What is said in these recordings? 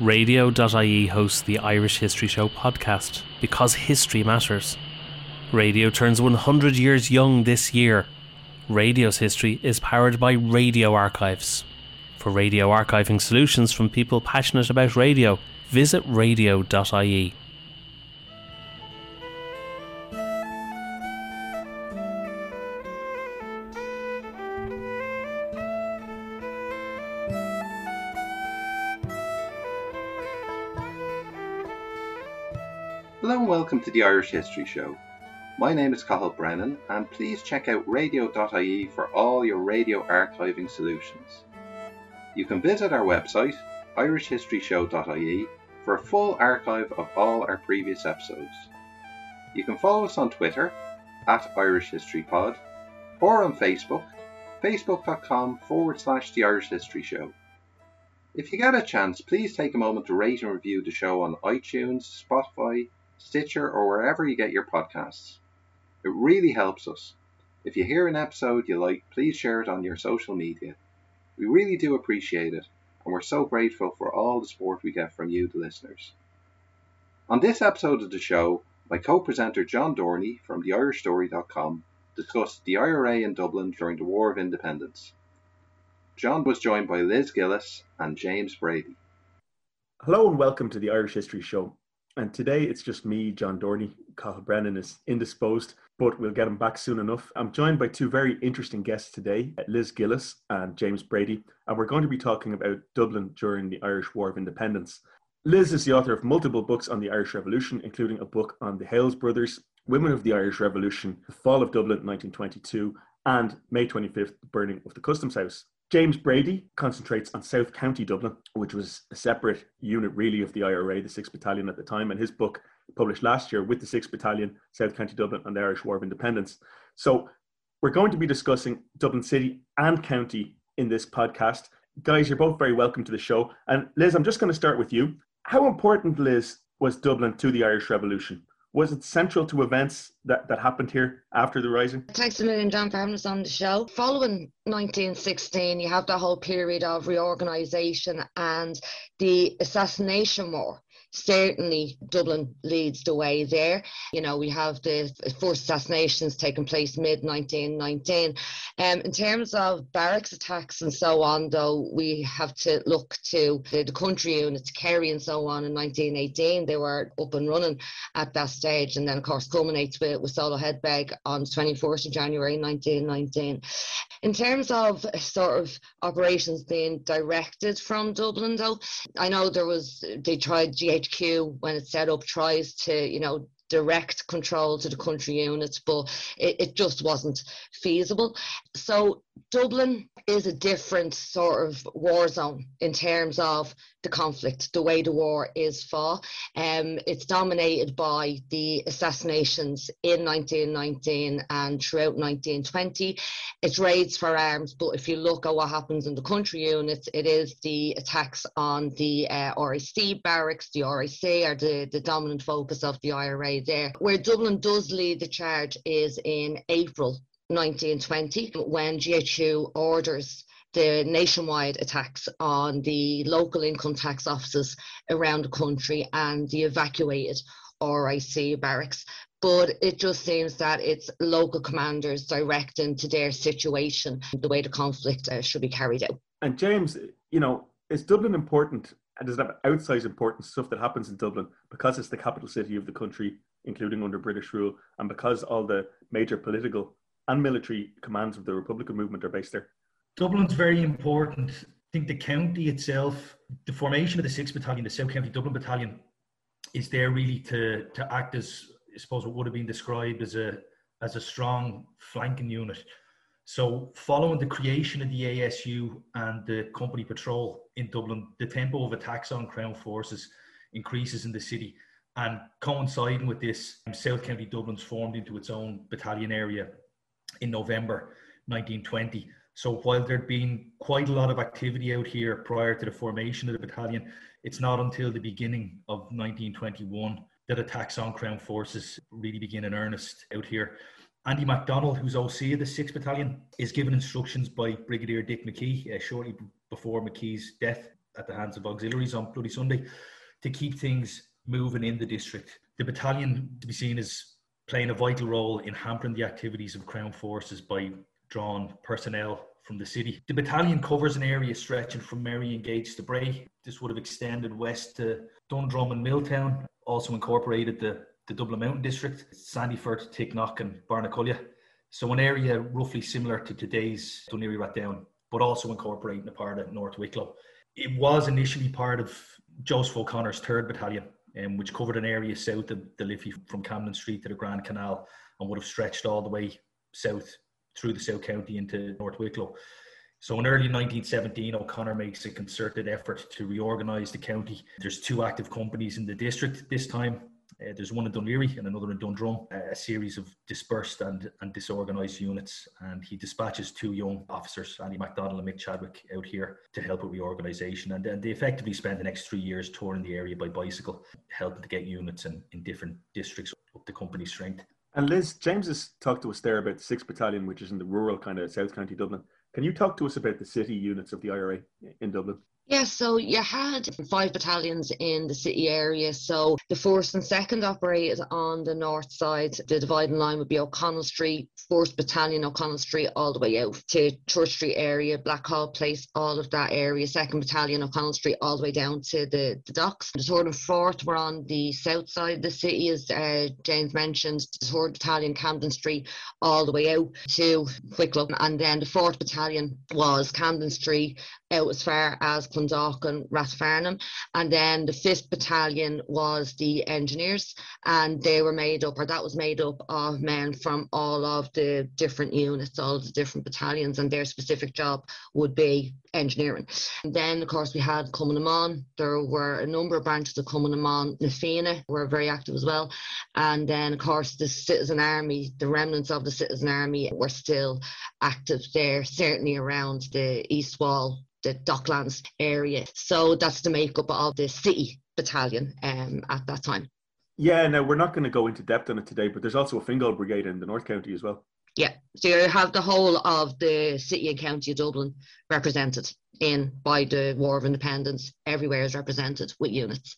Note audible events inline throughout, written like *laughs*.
Radio.ie hosts the Irish History Show podcast because history matters. Radio turns 100 years young this year. Radio's history is powered by Radio Archives. For radio archiving solutions from people passionate about radio, visit radio.ie. welcome to the Irish History Show. My name is Cathal Brennan, and please check out radio.ie for all your radio archiving solutions. You can visit our website, irishhistoryshow.ie, for a full archive of all our previous episodes. You can follow us on Twitter, at Irish History Pod, or on Facebook, facebook.com forward slash The Irish History Show. If you get a chance, please take a moment to rate and review the show on iTunes, Spotify, Stitcher, or wherever you get your podcasts. It really helps us. If you hear an episode you like, please share it on your social media. We really do appreciate it, and we're so grateful for all the support we get from you, the listeners. On this episode of the show, my co presenter John Dorney from theirishstory.com discussed the IRA in Dublin during the War of Independence. John was joined by Liz Gillis and James Brady. Hello and welcome to the Irish History Show. And today it's just me, John Dorney. Cathal Brennan is indisposed, but we'll get him back soon enough. I'm joined by two very interesting guests today, Liz Gillis and James Brady, and we're going to be talking about Dublin during the Irish War of Independence. Liz is the author of multiple books on the Irish Revolution, including a book on the Hales brothers, Women of the Irish Revolution, the Fall of Dublin 1922, and May 25th, the burning of the Customs House. James Brady concentrates on South County Dublin, which was a separate unit really of the IRA, the 6th Battalion at the time, and his book published last year with the 6th Battalion, South County Dublin and the Irish War of Independence. So we're going to be discussing Dublin City and County in this podcast. Guys, you're both very welcome to the show. And Liz, I'm just going to start with you. How important, Liz, was Dublin to the Irish Revolution? Was it central to events that, that happened here after the Rising? Thanks a million, John, for having us on the show. Following 1916, you have the whole period of reorganisation and the assassination war certainly Dublin leads the way there. You know, we have the forced assassinations taking place mid 1919. Um, in terms of barracks attacks and so on, though, we have to look to the, the country units, Kerry and so on in 1918. They were up and running at that stage. And then, of course, culminates with, with Soloheadbeg on 24th of January 1919. In terms of sort of operations being directed from Dublin, though, I know there was, they tried GHQ when it set up, tries to, you know, direct control to the country units, but it, it just wasn't feasible. So Dublin is a different sort of war zone in terms of the conflict, the way the war is fought. Um, it's dominated by the assassinations in 1919 and throughout 1920. It's raids for arms, but if you look at what happens in the country units, it is the attacks on the uh, RIC barracks. The RIC are the, the dominant focus of the IRA there. Where Dublin does lead the charge is in April 1920 when GHQ orders the nationwide attacks on the local income tax offices around the country and the evacuated RIC barracks. But it just seems that it's local commanders directing to their situation the way the conflict uh, should be carried out. And James, you know, is Dublin important? And does it have outsized importance stuff that happens in Dublin because it's the capital city of the country, including under British rule, and because all the major political and military commands of the Republican movement are based there? Dublin's very important. I think the county itself, the formation of the 6th Battalion, the South County Dublin Battalion, is there really to, to act as, I suppose, what would have been described as a, as a strong flanking unit. So, following the creation of the ASU and the company patrol in Dublin, the tempo of attacks on Crown forces increases in the city. And coinciding with this, um, South County Dublin's formed into its own battalion area in November 1920. So while there'd been quite a lot of activity out here prior to the formation of the battalion, it's not until the beginning of 1921 that attacks on Crown forces really begin in earnest out here. Andy MacDonald, who's OC of the 6th Battalion, is given instructions by Brigadier Dick McKee uh, shortly before McKee's death. at the hands of auxiliaries on Bloody Sunday to keep things moving in the district. The battalion to be seen as playing a vital role in hampering the activities of Crown forces by drawing personnel from the city. The battalion covers an area stretching from Merrion Gates to Bray. This would have extended west to Dundrum and Milltown, also incorporated the, the Dublin Mountain District, Sandyford, Ticknock and Barnacullia. So an area roughly similar to today's Dún Laoghaire-Rathdown, but also incorporating a part of North Wicklow. It was initially part of Joseph O'Connor's 3rd Battalion, um, which covered an area south of the Liffey from Camden Street to the Grand Canal and would have stretched all the way south through the South County into North Wicklow. So in early 1917, O'Connor makes a concerted effort to reorganise the county. There's two active companies in the district this time. Uh, there's one in Laoghaire and another in Dundrum, uh, a series of dispersed and, and disorganised units. And he dispatches two young officers, Andy MacDonald and Mick Chadwick, out here to help with reorganisation. And, and they effectively spent the next three years touring the area by bicycle, helping to get units in, in different districts up to company strength. And Liz, James has talked to us there about the 6th Battalion, which is in the rural kind of South County Dublin. Can you talk to us about the city units of the IRA in Dublin? Yeah, so you had five battalions in the city area. So the first and second operated on the north side. The dividing line would be O'Connell Street, Fourth Battalion, O'Connell Street, all the way out to Church Street area, Blackhall Place, all of that area. Second Battalion, O'Connell Street, all the way down to the, the docks. The third and fourth were on the south side of the city, as uh, James mentioned. The third Battalion, Camden Street, all the way out to Wicklow. And then the fourth Battalion was Camden Street, out as far as Clondalkin and Rathfarnham. And then the 5th Battalion was the engineers, and they were made up, or that was made up of men from all of the different units, all the different battalions, and their specific job would be engineering. And then, of course, we had Cumann There were a number of branches of Cumann Na Fianna were very active as well. And then, of course, the Citizen Army, the remnants of the Citizen Army were still active there, certainly around the East Wall the Docklands area. So that's the makeup of the city battalion um, at that time. Yeah, now we're not going to go into depth on it today, but there's also a Fingal Brigade in the North County as well. Yeah, so you have the whole of the city and county of Dublin represented in by the War of Independence. Everywhere is represented with units.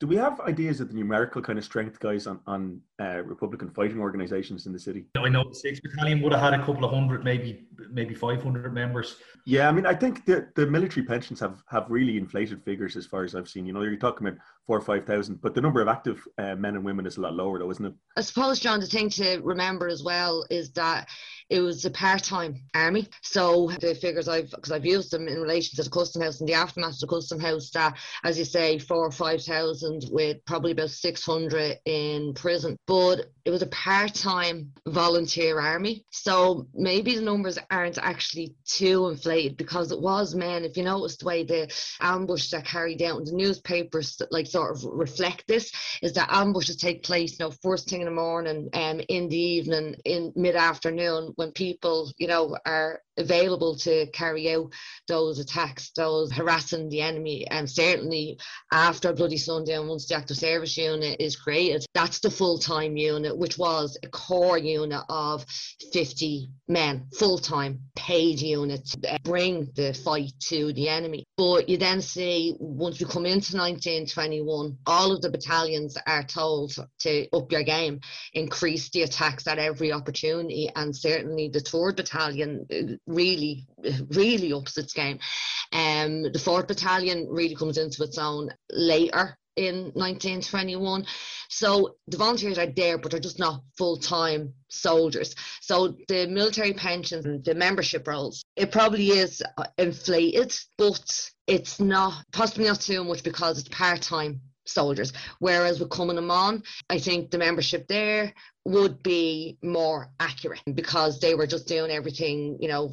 Do we have ideas of the numerical kind of strength, guys, on, on uh, Republican fighting organizations in the city? I know the 6th Battalion would have had a couple of hundred, maybe maybe 500 members. Yeah, I mean, I think the, the military pensions have, have really inflated figures as far as I've seen. You know, you're talking about four or 5,000, but the number of active uh, men and women is a lot lower, though, isn't it? I suppose, John, the thing to remember as well is that it was a part-time army. So the figures I've, because I've used them in relation to the custom house and the aftermath of the custom house, that as you say, four or five thousand with probably about six hundred in prison. But it was a part-time volunteer army. So maybe the numbers aren't actually too inflated because it was men. If you notice the way the ambush that carried out in the newspapers like sort of reflect this, is that ambushes take place, you know, first thing in the morning, um, in the evening, in mid-afternoon when people, you know, are available to carry out those attacks, those harassing the enemy. And certainly after Bloody Sunday and once the active service unit is created, that's the full-time unit, which was a core unit of 50 men, full-time paid units, bring the fight to the enemy. But you then see once we come into 1921, all of the battalions are told to up your game, increase the attacks at every opportunity, and certainly the third battalion really, really ups its game. Um, the 4th Battalion really comes into its own later in 1921. So the volunteers are there, but they're just not full time soldiers. So the military pensions and the membership rolls, it probably is uh, inflated, but it's not possibly not too much because it's part time soldiers. Whereas with Cumann I think the membership there would be more accurate because they were just doing everything, you know,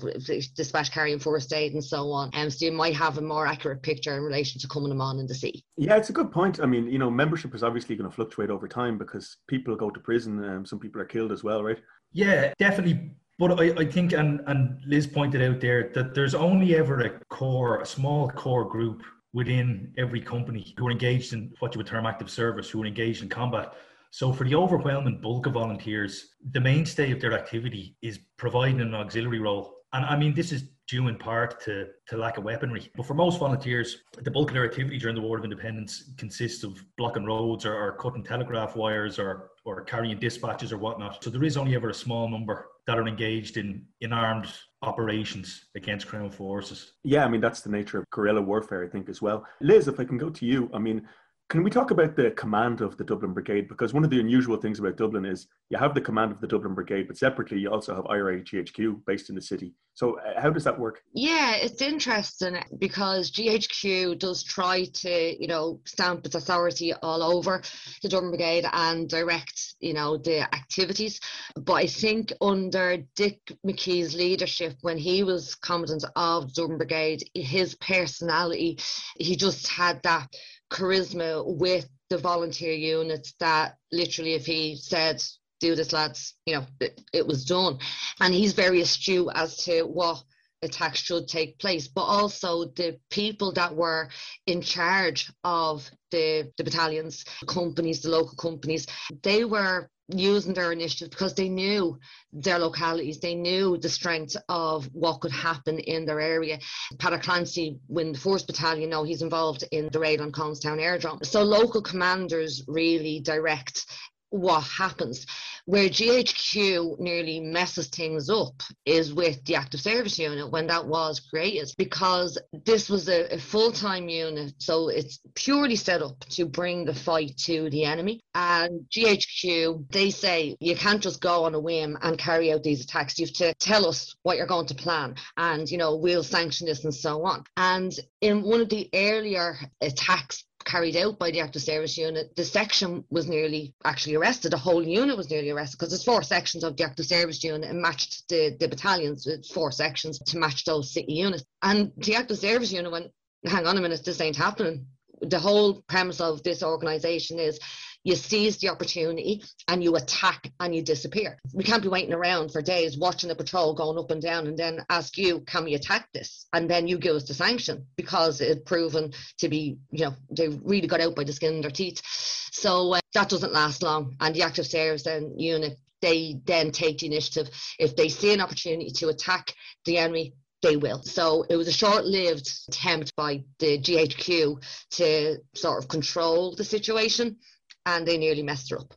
dispatch carrying first aid and so on. And um, so you might have a more accurate picture in relation to Cumann in the sea. Yeah, it's a good point. I mean, you know, membership is obviously going to fluctuate over time because people go to prison and um, some people are killed as well, right? Yeah, definitely. But I, I think, and, and Liz pointed out there, that there's only ever a core, a small core group within every company who are engaged in what you would term active service, who are engaged in combat. So, for the overwhelming bulk of volunteers, the mainstay of their activity is providing an auxiliary role And I mean, this is due in part to, to lack of weaponry. But for most volunteers, the bulk of their activity during the War of Independence consists of blocking roads or, or cutting telegraph wires or, or carrying dispatches or whatnot. So there is only ever a small number that are engaged in, in armed operations against criminal forces. Yeah, I mean, that's the nature of guerrilla warfare, I think, as well. Liz, if I can go to you, I mean, can we talk about the command of the Dublin Brigade? Because one of the unusual things about Dublin is you have the command of the Dublin Brigade, but separately you also have IRA GHQ based in the city. So uh, how does that work? Yeah, it's interesting because GHQ does try to, you know, stamp its authority all over the Dublin Brigade and direct, you know, the activities. But I think under Dick McKee's leadership, when he was commandant of the Dublin Brigade, his personality, he just had that charisma with the volunteer units that literally if he said do this lads you know it, it was done. And he's very astute as to what attacks should take place but also the people that were in charge of the, the battalions companies the local companies they were using their initiative because they knew their localities, they knew the strength of what could happen in their area. Paddock Clancy, when the 4th Battalion, know he's involved in the raid on Collinstown Airdrome. So local commanders really direct what happens. Where GHQ nearly messes things up is with the active service unit when that was created, because this was a, a full time unit. So it's purely set up to bring the fight to the enemy. And GHQ, they say you can't just go on a whim and carry out these attacks. You have to tell us what you're going to plan, and you know, we'll sanction this and so on. And in one of the earlier attacks carried out by the active service unit, the section was nearly actually arrested. The whole unit was nearly arrested because there's four sections of the active service unit and matched the, the battalions with four sections to match those city units. And the active service unit went, hang on a minute, this ain't happening. The whole premise of this organisation is you seize the opportunity and you attack and you disappear. We can't be waiting around for days watching the patrol going up and down and then ask you, can we attack this? And then you give us the sanction because it's proven to be, you know, they really got out by the skin of their teeth. So uh, that doesn't last long. And the active service then unit, they then take the initiative. If they see an opportunity to attack the enemy, they will. So it was a short lived attempt by the GHQ to sort of control the situation and they nearly messed her up.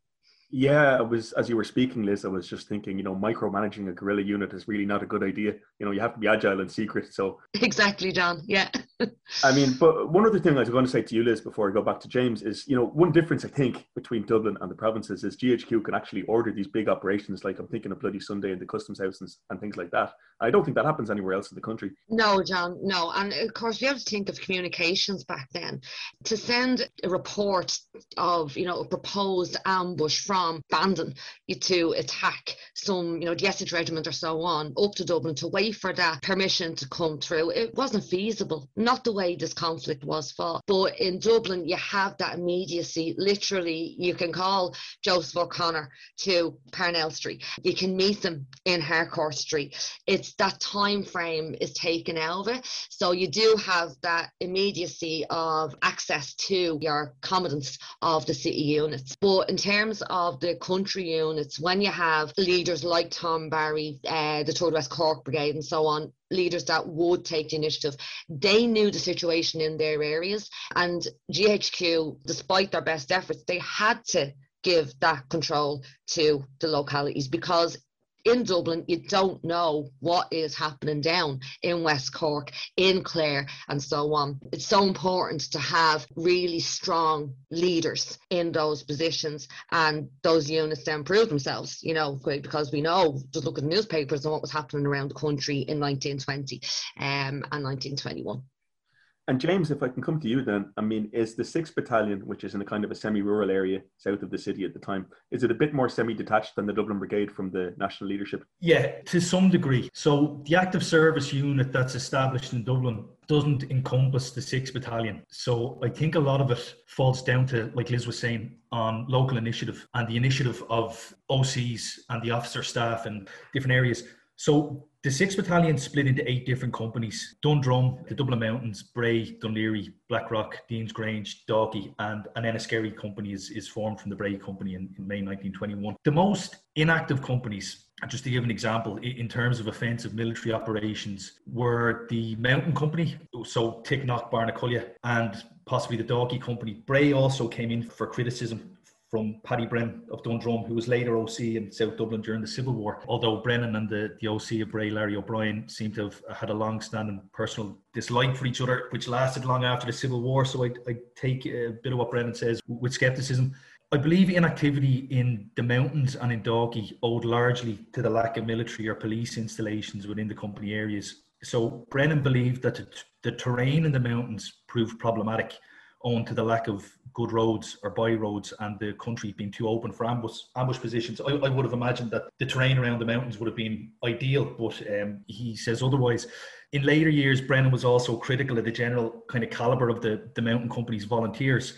Yeah, I was as you were speaking, Liz. I was just thinking, you know, micromanaging a guerrilla unit is really not a good idea. You know, you have to be agile and secret. So exactly, John. Yeah. *laughs* I mean, but one other thing I was going to say to you, Liz, before I go back to James, is you know, one difference I think between Dublin and the provinces is GHQ can actually order these big operations, like I'm thinking of Bloody Sunday and the Customs House and, and things like that. I don't think that happens anywhere else in the country. No, John, no. And of course, you have to think of communications back then. To send a report of, you know, a proposed ambush from Bandon to attack some, you know, the Essex Regiment or so on up to Dublin to wait for that permission to come through, it wasn't feasible. Not the way this conflict was fought. But in Dublin, you have that immediacy. Literally, you can call Joseph O'Connor to Parnell Street. You can meet them in Harcourt Street. It's that time frame is taken out of it. So you do have that immediacy of access to your commandants of the city units. But in terms of the country units, when you have leaders like Tom Barry, uh, the Third West Cork Brigade, and so on, leaders that would take the initiative. They knew the situation in their areas, and GHQ, despite their best efforts, they had to give that control to the localities because in Dublin, you don't know what is happening down in West Cork, in Clare, and so on. It's so important to have really strong leaders in those positions and those units then prove themselves, you know, because we know, just look at the newspapers and what was happening around the country in 1920 um, and 1921. And James, if I can come to you then, I mean, is the 6th Battalion, which is in a kind of a semi-rural area south of the city at the time, is it a bit more semi-detached than the Dublin Brigade from the national leadership? Yeah, to some degree. So the active service unit that's established in Dublin doesn't encompass the 6th Battalion. So I think a lot of it falls down to, like Liz was saying, on local initiative and the initiative of OCs and the officer staff and different areas. So The 6th Battalion split into eight different companies Dundrum, the Dublin Mountains, Bray, Dunleary, Blackrock, Dean's Grange, Dalkey, and an Enniskerry company is, is formed from the Bray company in, in May 1921. The most inactive companies just to give an example, in terms of offensive military operations, were the Mountain Company, so Ticknock, Barnacullia, and possibly the Dalkey Company. Bray also came in for criticism from Paddy Brennan of Dundrum, who was later OC in South Dublin during the Civil War. Although Brennan and the, the OC of Bray, Larry O'Brien, seem to have had a long standing personal dislike for each other, which lasted long after the Civil War. So I, I take a bit of what Brennan says with skepticism. I believe inactivity in the mountains and in Dalkey owed largely to the lack of military or police installations within the company areas. So Brennan believed that the terrain in the mountains proved problematic owing to the lack of good roads or by roads and the country being too open for ambush ambush positions. I, I, would have imagined that the terrain around the mountains would have been ideal, but um, he says otherwise. In later years, Brennan was also critical of the general kind of caliber of the, the mountain company's volunteers.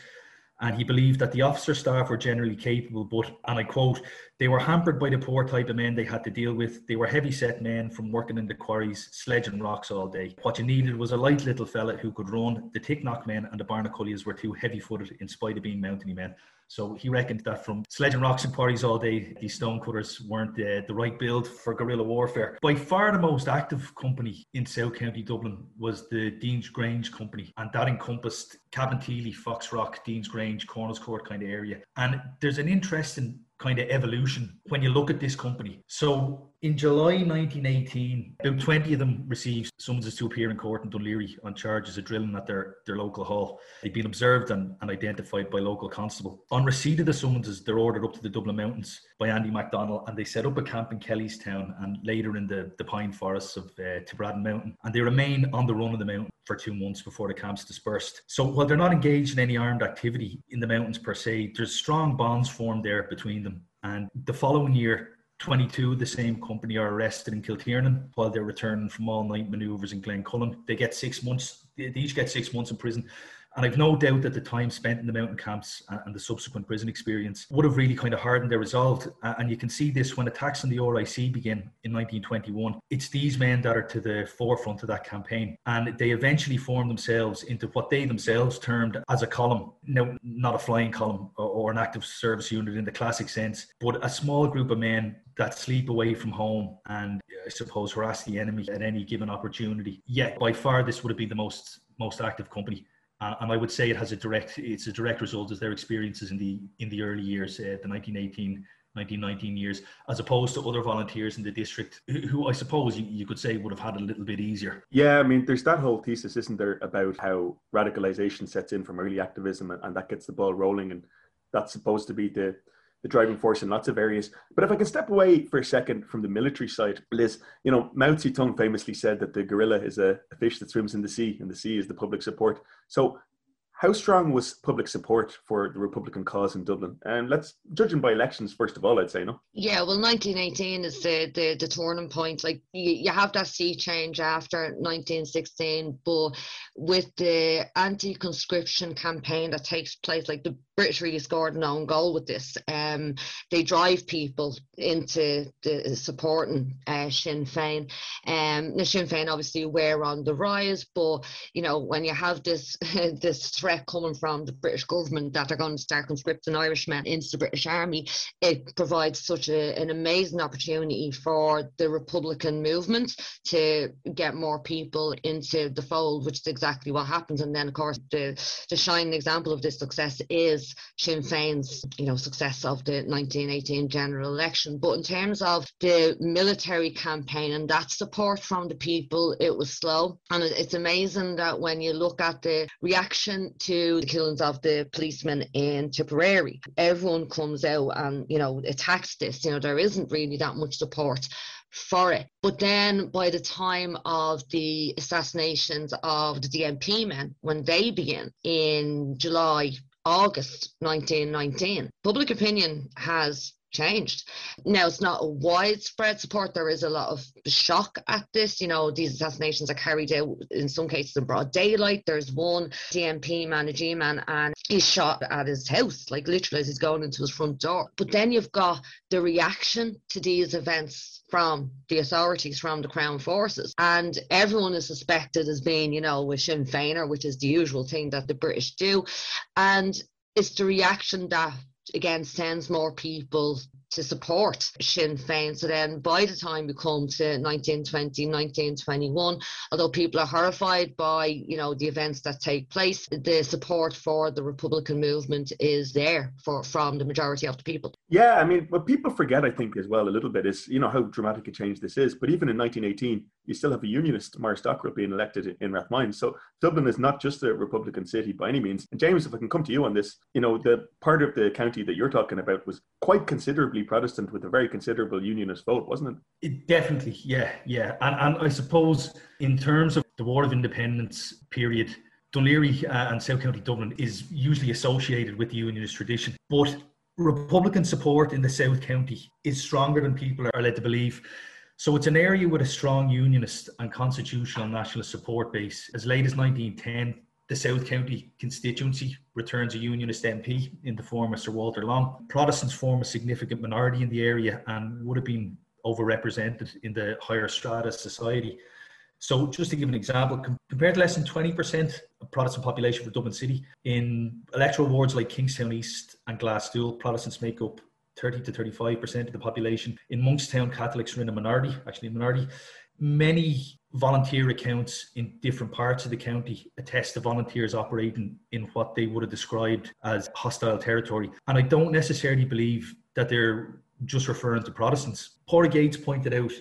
And he believed that the officer staff were generally capable, but, and I quote, they were hampered by the poor type of men they had to deal with. They were heavy set men from working in the quarries, sledging rocks all day. What you needed was a light little fella who could run. The Ticknock men and the Barnacullias were too heavy footed in spite of being mountainy men. So he reckoned that from sledging rocks and quarries all day, these stonecutters weren't uh, the right build for guerrilla warfare. By far the most active company in South County Dublin was the Dean's Grange Company, and that encompassed Cabinteely, Foxrock, Dean's Grange, Cornelscourt kind of area. And there's an interesting kind of evolution when you look at this company. So in July 1918, about 20 of them received summonses to appear in court in Laoghaire on charges of drilling at their, their local hall. They'd been observed and, and identified by local constable. On receipt of the summonses, they're ordered up to the Dublin Mountains by Andy MacDonald and they set up a camp in Kellystown and later in the, the pine forests of uh, Mountain. And they remain on the run of the mountain for two months before the camp's dispersed. So while they're not engaged in any armed activity in the mountains per se, there's strong bonds formed there between them. And the following year, 22 of the same company are arrested in Kiltiernan while they're returning from all night maneuvers in Glencullen. They get six months, they each get six months in prison. And I've no doubt that the time spent in the mountain camps and the subsequent prison experience would have really kind of hardened their resolve. And you can see this when attacks on the RIC begin in 1921. It's these men that are to the forefront of that campaign. And they eventually form themselves into what they themselves termed as a column. Now, not a flying column or an active service unit in the classic sense, but a small group of men that sleep away from home and I suppose harass the enemy at any given opportunity. Yet by far this would have been the most most active company and I would say it has a direct it's a direct result of their experiences in the in the early years, uh, the 1918 1919 years, as opposed to other volunteers in the district who I suppose you, you, could say would have had a little bit easier. Yeah, I mean, there's that whole thesis, isn't there, about how radicalization sets in from early activism and, and that gets the ball rolling. And that's supposed to be the the driving force in lots of areas. But if I can step away for a second from the military side, Liz, you know, Mao Zedong famously said that the guerrilla is a, a fish that swims in the sea, and the sea is the public support. So how strong was public support for the Republican cause in Dublin? And let's judging by elections first of all, I'd say no. Yeah, well, 1918 is the the, the turning point. Like you, you have that sea change after 1916, but with the anti-conscription campaign that takes place, like the British really scored an own goal with this. Um, they drive people into the supporting uh, Sinn Féin. Um, now Sinn Féin obviously were on the rise, but you know when you have this *laughs* this threat coming from the British government that they're going to start conscripting Irishmen into the British Army, it provides such a, an amazing opportunity for the Republican movement to get more people into the fold, which is exactly what happens. And then, of course, the, the shining example of this success is Sinn Féin's, you know, success of the 1918 general election. But in terms of the military campaign and that support from the people, it was slow. And it's amazing that when you look at the reaction to the killings of the policemen in Tipperary, everyone comes out and, you know, attacks this. You know, there isn't really that much support for it. But then by the time of the assassinations of the DMP men, when they begin in July August 1919. Public opinion has changed. Now it's not a widespread support. There is a lot of shock at this. You know, these assassinations are carried out in some cases in broad daylight. There's one DMP man, a G man, and he's shot at his house, like literally as he's going into his front door. But then you've got the reaction to these events from the authorities, from the Crown Forces. And everyone is suspected as being, you know, with Sinn Féiner, which is the usual thing that the British do. And it's the reaction that again sends more people to support Sinn Féin. So then by the time we come to 1920, 1921, although people are horrified by, you know, the events that take place, the support for the Republican movement is there for from the majority of the people. Yeah, I mean, what people forget, I think, as well, a little bit is, you know, how dramatic a change this is. But even in 1918, you still have a unionist, Maurice Dockrell, being elected in Rathmines. So Dublin is not just a Republican city by any means. And James, if I can come to you on this, you know, the part of the county that you're talking about was quite considerably Protestant with a very considerable unionist vote, wasn't it? it definitely, yeah, yeah. And, and I suppose in terms of the War of Independence period, Laoghaire uh, and South County Dublin is usually associated with the unionist tradition. But Republican support in the South County is stronger than people are led to believe. So it's an area with a strong unionist and constitutional nationalist support base. As late as 1910, the South County constituency returns a Unionist MP in the form of Sir Walter Long. Protestants form a significant minority in the area and would have been overrepresented in the higher strata society. So, just to give an example, compared to less than 20% of Protestant population for Dublin City, in electoral wards like Kingstown East and Glasthule, Protestants make up 30 to 35% of the population. In Monkstown, Catholics are in a minority, actually a minority. Many volunteer accounts in different parts of the county attest to volunteers operating in what they would have described as hostile territory. And I don't necessarily believe that they're just referring to Protestants. Padraig Yeates pointed out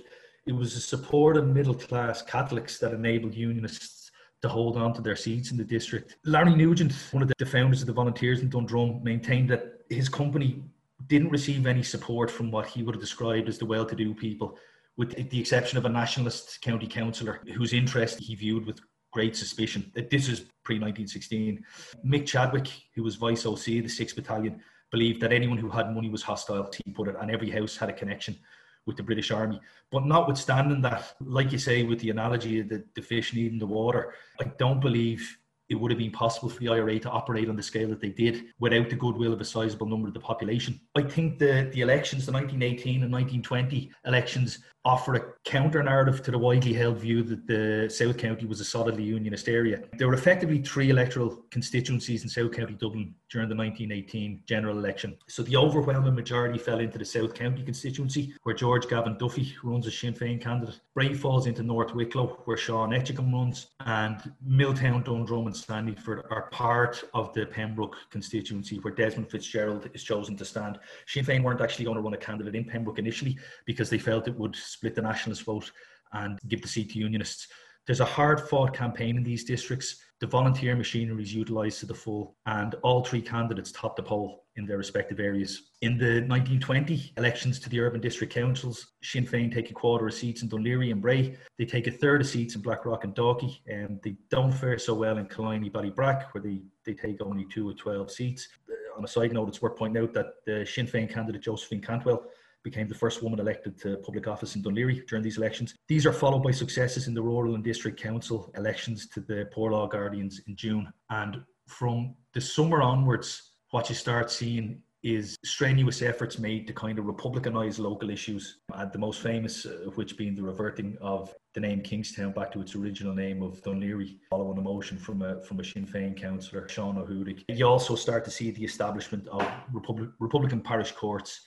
it was the support of middle class Catholics that enabled Unionists to hold on to their seats in the district. Larry Nugent, one of the founders of the volunteers in Dundrum, maintained that his company didn't receive any support from what he would have described as the well to do people with the exception of a nationalist county councillor whose interest he viewed with great suspicion. This is pre 1916. Mick Chadwick, who was vice OC, of the 6th Battalion, believed that anyone who had money was hostile, he put it, and every house had a connection with the British Army. But notwithstanding that, like you say, with the analogy of the, the fish needing the water, I don't believe it would have been possible for the IRA to operate on the scale that they did without the goodwill of a sizable number of the population. I think the, the elections, the 1918 and 1920 elections, offer a counter narrative to the widely held view that the South County was a solidly unionist area. There were effectively three electoral constituencies in South County Dublin during the 1918 general election. So the overwhelming majority fell into the South County constituency, where George Gavan Duffy runs as Sinn Féin candidate. Bray falls into North Wicklow, where Sean Etchingham runs, and Milltown, Dundrum, and Sandyford are part of the Pembroke constituency, where Desmond Fitzgerald is chosen to stand. Sinn Féin weren't actually going to run a candidate in Pembroke initially because they felt it would split the nationalist vote and give the seat to unionists. There's a hard fought campaign in these districts. The volunteer machinery is utilised to the full, and all three candidates top the poll in their respective areas. In the 1920 elections to the urban district councils, Sinn Féin take a quarter of seats in Laoghaire and Bray. They take a third of seats in Blackrock and Dalkey, and they don't fare so well in Killiney Ballybrack, where they, they take only two of 12 seats. On a side note, it's worth pointing out that the Sinn Féin candidate Josephine Cantwell became the first woman elected to public office in Laoghaire during these elections. These are followed by successes in the rural and district council elections to the Poor Law Guardians in June. And from the summer onwards, what you start seeing is strenuous efforts made to kind of republicanize local issues, and the most famous of which being the reverting of the name Kingstown back to its original name of Laoghaire, following a motion from a from a Sinn Féin councillor, Sean O'Hudig. You also start to see the establishment of Republic, Republican parish courts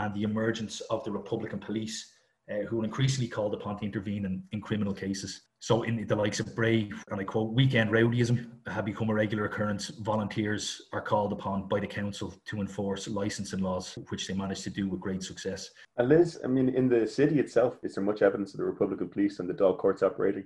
and the emergence of the Republican police, uh, who are increasingly called upon to intervene in, in criminal cases. So, in the likes of Bray, and I quote, weekend rowdyism have become a regular occurrence. Volunteers are called upon by the council to enforce licensing laws, which they managed to do with great success. And Liz, I mean, in the city itself, is there much evidence of the Republican police and the Dáil courts operating?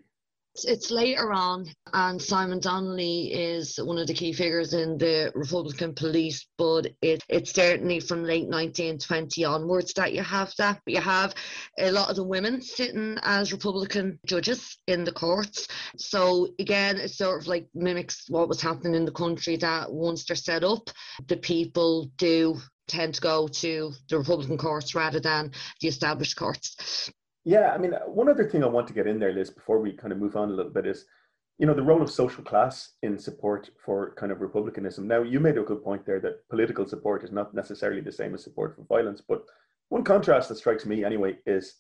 It's later on, and Simon Donnelly is one of the key figures in the Republican police, but it, it's certainly from late 1920 onwards that you have that. But you have a lot of the women sitting as Republican judges in the courts. So, again, it sort of like mimics what was happening in the country that once they're set up, the people do tend to go to the Republican courts rather than the established courts. Yeah, I mean, one other thing I want to get in there, Liz, before we kind of move on a little bit is, you know, the role of social class in support for kind of republicanism. Now, you made a good point there that political support is not necessarily the same as support for violence, but one contrast that strikes me anyway is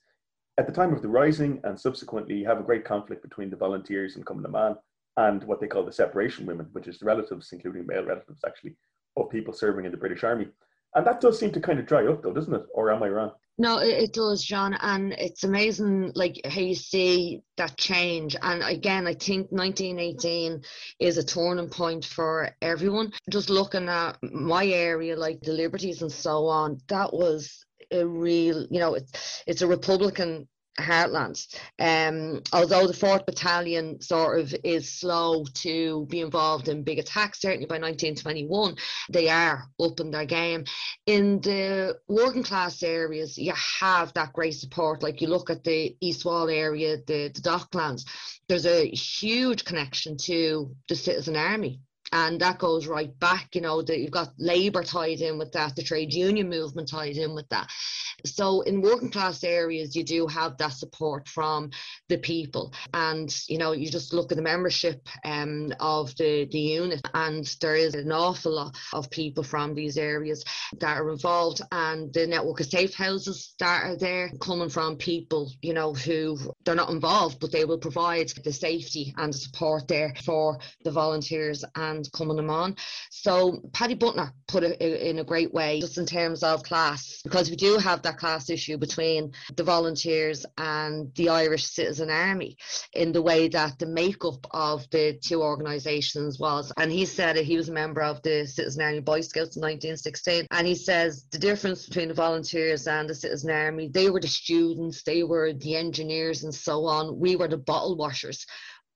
at the time of the rising and subsequently you have a great conflict between the volunteers and Cumann na mBan and what they call the separation women, which is the relatives, including male relatives actually, of people serving in the British Army. And that does seem to kind of dry up though, doesn't it? Or am I wrong? No, it, it, does, John, and it's amazing, like how you see that change. And again, I think 1918 is a turning point for everyone. Just looking at my area, like the Liberties and so on, that was a real, you know, it's it's a Republican heartlands. Um, although the fourth battalion sort of is slow to be involved in big attacks, certainly by 1921, they are up in their game. In the working class areas, you have that great support. Like you look at the East Wall area, the, the Docklands, there's a huge connection to the citizen army and that goes right back you know that you've got labor tied in with that the trade union movement tied in with that. So in working class areas you do have that support from the people. And you know you just look at the membership um, of the the unit and there is an awful lot of people from these areas that are involved and the network of safe houses that are there coming from people you know who they're not involved but they will provide the safety and the support there for the volunteers and Cumann na mBan. So Paddy Butler put it in a great way, just in terms of class, because we do have that class issue between the volunteers and the Irish Citizen Army in the way that the makeup of the two organisations was. And he said he was a member of the Citizen Army Boy Scouts in 1916. And he says the difference between the volunteers and the Citizen Army, they were the students, they were the engineers and so on. We were the bottle washers.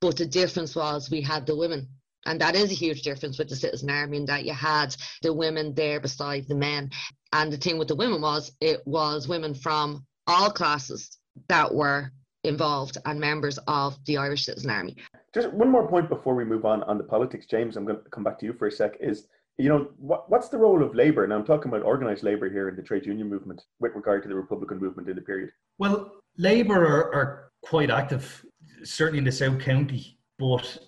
But the difference was we had the women and that is a huge difference with the citizen army in that you had the women there beside the men. And the thing with the women was it was women from all classes that were involved and members of the Irish Citizen Army. Just one more point before we move on on the politics, James. I'm going to come back to you for a sec. Is you know what, what's the role of labour? And I'm talking about organised labour here in the trade union movement with regard to the Republican movement in the period. Well, Labour are, are quite active, certainly in the South County, but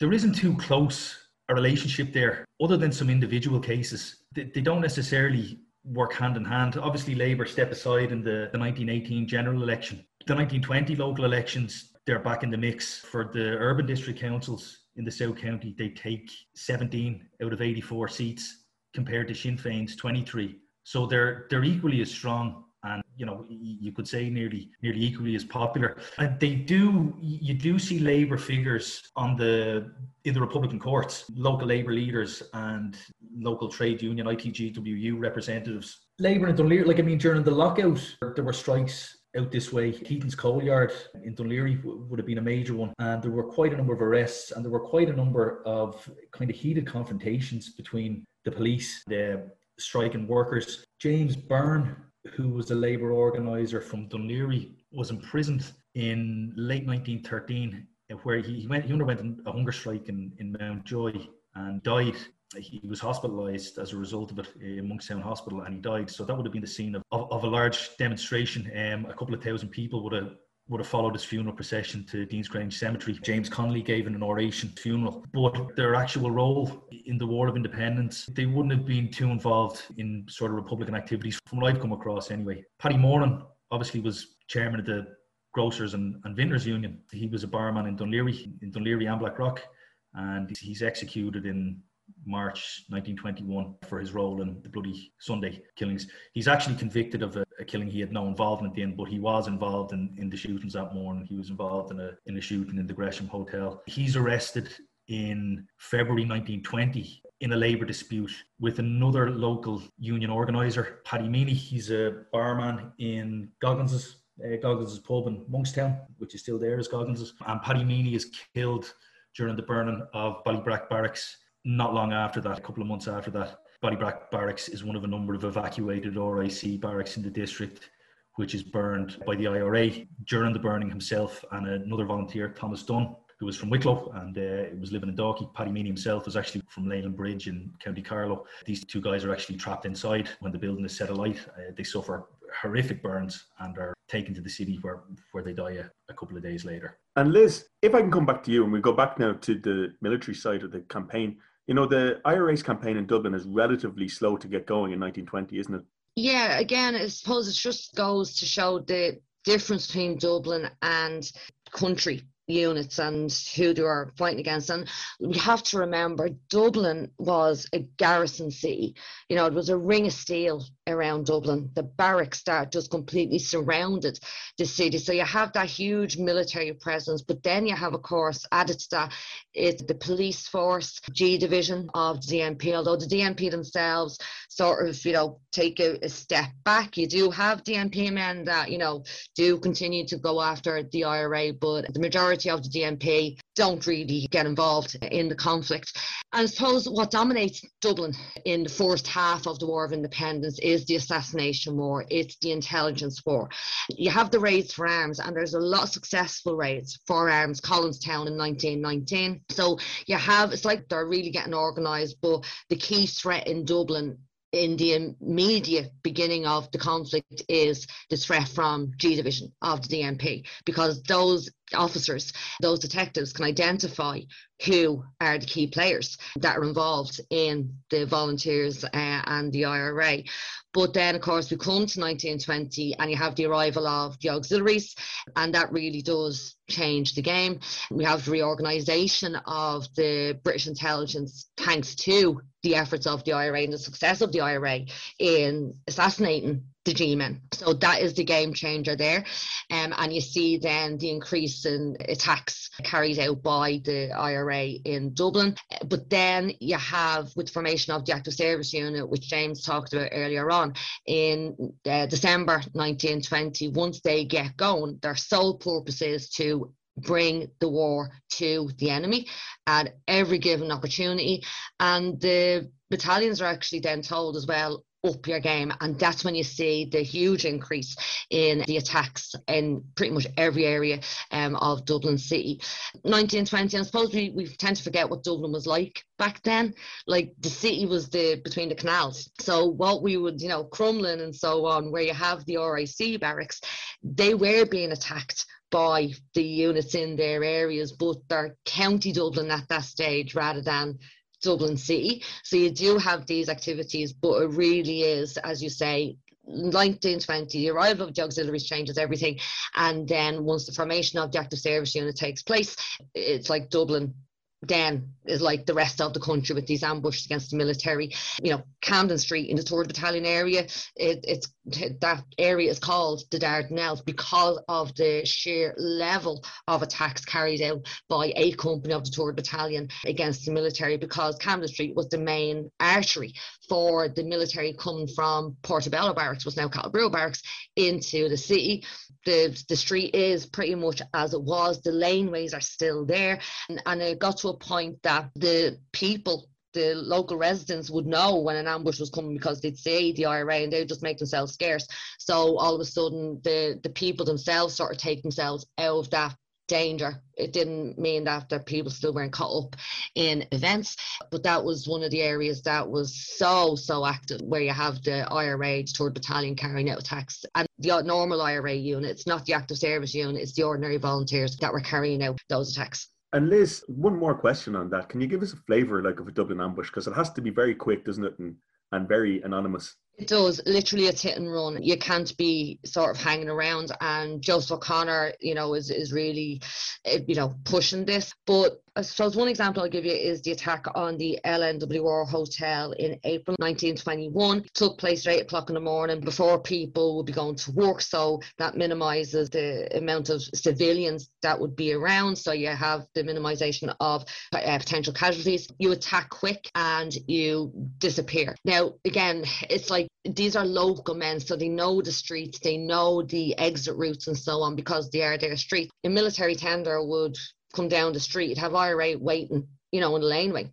there isn't too close a relationship there, other than some individual cases. They, they don't necessarily work hand in hand. Obviously, Labour step aside in the, the 1918 general election. The 1920 local elections, they're back in the mix. For the urban district councils in the South County, they take 17 out of 84 seats compared to Sinn Féin's 23. So they're they're equally as strong and you know you could say nearly nearly equally as popular and they do you do see labor figures on the in the republican courts local labor leaders and local trade union itgwu representatives labor in dunleary like i mean during the lockout there were strikes out this way. Keaton's coal yard in Dunleary would have been a major one. And there were quite a number of arrests and there were quite a number of kind of heated confrontations between the police, the striking workers. James Byrne who was a labour organiser from Dunleary, was imprisoned in late 1913, where he, went he underwent a hunger strike in, in Mountjoy and died. He was hospitalised as a result of it in Monkstown Hospital, and he died. So that would have been the scene of, of, of a large demonstration. Um, a couple of thousand people would have would have followed his funeral procession to Deansgrange Cemetery. James Connolly gave an oration funeral, but their actual role in the War of Independence, they wouldn't have been too involved in sort of Republican activities from what I've come across anyway. Paddy Moran obviously was chairman of the Grocers and, and Vintners Union. He was a barman in Dunleary, in Dunleary and Blackrock, and he's executed in March 1921 for his role in the Bloody Sunday killings. He's actually convicted of a, a, killing he had no involvement in, but he was involved in, in the shootings that morning. He was involved in a, in a shooting in the Gresham Hotel. He's arrested in February 1920 in a labour dispute with another local union organiser, Paddy Meany. He's a barman in Goggins's, uh, pub in Monkstown, which is still there as Goggins's. And Paddy Meany is killed during the burning of Ballybrack Barracks not long after that, a couple of months after that, Ballybrack Barracks is one of a number of evacuated RIC barracks in the district, which is burned by the IRA. During the burning himself and another volunteer, Thomas Dunn, who was from Wicklow and uh, was living in Dalkey. Paddy Meany himself was actually from Leighlinbridge in County Carlow. These two guys are actually trapped inside when the building is set alight. Uh, they suffer horrific burns and are taken to the city where, where they die a, a, couple of days later. And Liz, if I can come back to you and we go back now to the military side of the campaign, you know, the IRA's campaign in Dublin is relatively slow to get going in 1920, isn't it? Yeah, again, I suppose it just goes to show the difference between Dublin and country units and who they were fighting against. And we have to remember Dublin was a garrison city. You know, it was a ring of steel around Dublin. The barracks that just completely surrounded the city. So you have that huge military presence, but then you have, of course, added to that, it's the police force, G division of the DMP, although the DMP themselves sort of, you know, take a, a step back. You do have DMP men that, you know, do continue to go after the IRA, but the majority of the DMP don't really get involved in the conflict. And I suppose what dominates Dublin in the first half of the War of Independence is the assassination war, it's the intelligence war. You have the raids for arms, and there's a lot of successful raids for arms, Collinstown in 1919. So you have, it's like they're really getting organised, but the key threat in Dublin in the immediate beginning of the conflict is the threat from G Division of the DMP because those officers, those detectives can identify who are the key players that are involved in the volunteers uh, and the IRA. But then, of course, we come to 1920 and you have the arrival of the auxiliaries, and that really does change the game. We have the reorganisation of the British intelligence thanks to the efforts of the IRA and the success of the IRA in assassinating G-men. So that is the game changer there. Um, and you see then the increase in attacks carried out by the IRA in Dublin. But then you have, with the formation of the Active Service Unit, which James talked about earlier on, in uh, December 1920, once they get going, their sole purpose is to bring the war to the enemy at every given opportunity. And the battalions are actually then told as well up your game and that's when you see the huge increase in the attacks in pretty much every area um, of Dublin City. 1920 I suppose we, we tend to forget what Dublin was like back then. Like the city was the between the canals. So what we would you know Crumlin and so on where you have the RIC barracks they were being attacked by the units in their areas but they're county Dublin at that stage rather than Dublin City. So you do have these activities, but it really is, as you say, 1920, the arrival of the auxiliaries changes everything. And then once the formation of the active service unit takes place, it's like Dublin then is like the rest of the country with these ambushes against the military. You know, Camden Street in the 3rd Battalion area, it, it's that area is called the Dardanelles because of the sheer level of attacks carried out by a company of the 3rd Battalion against the military because Camden Street was the main artery for the military coming from Portobello Barracks, was now Cathal Brugha Barracks, into the city. The, the street is pretty much as it was. The laneways are still there. And, and it got to a point that the people the local residents would know when an ambush was coming because they'd see the IRA and they'd just make themselves scarce. So all of a sudden, the the people themselves sort of take themselves out of that danger. It didn't mean that the people still weren't caught up in events, but that was one of the areas that was so, so active where you have the IRA, the 3rd Battalion carrying out attacks, and the normal IRA unit, it's not the active service unit, it's the ordinary volunteers that were carrying out those attacks. And Liz, one more question on that. Can you give us a flavour like of a Dublin ambush? Because it has to be very quick, doesn't it? And and very anonymous. It does literally a hit and run. You can't be sort of hanging around. And Joseph O'Connor, you know, is is really, eh, you know, pushing this. But I suppose one example I'll give you is the attack on the LNWR Hotel in April 1921. It took place at 8 o'clock in the morning before people would be going to work. So that minimises the amount of civilians that would be around. So you have the minimisation of uh, potential casualties. You attack quick and you disappear. Now, again, it's like these are local men, so they know the streets, they know the exit routes and so on because they are their streets. A military tender would come down the street, you have IRA waiting, you know, in the laneway.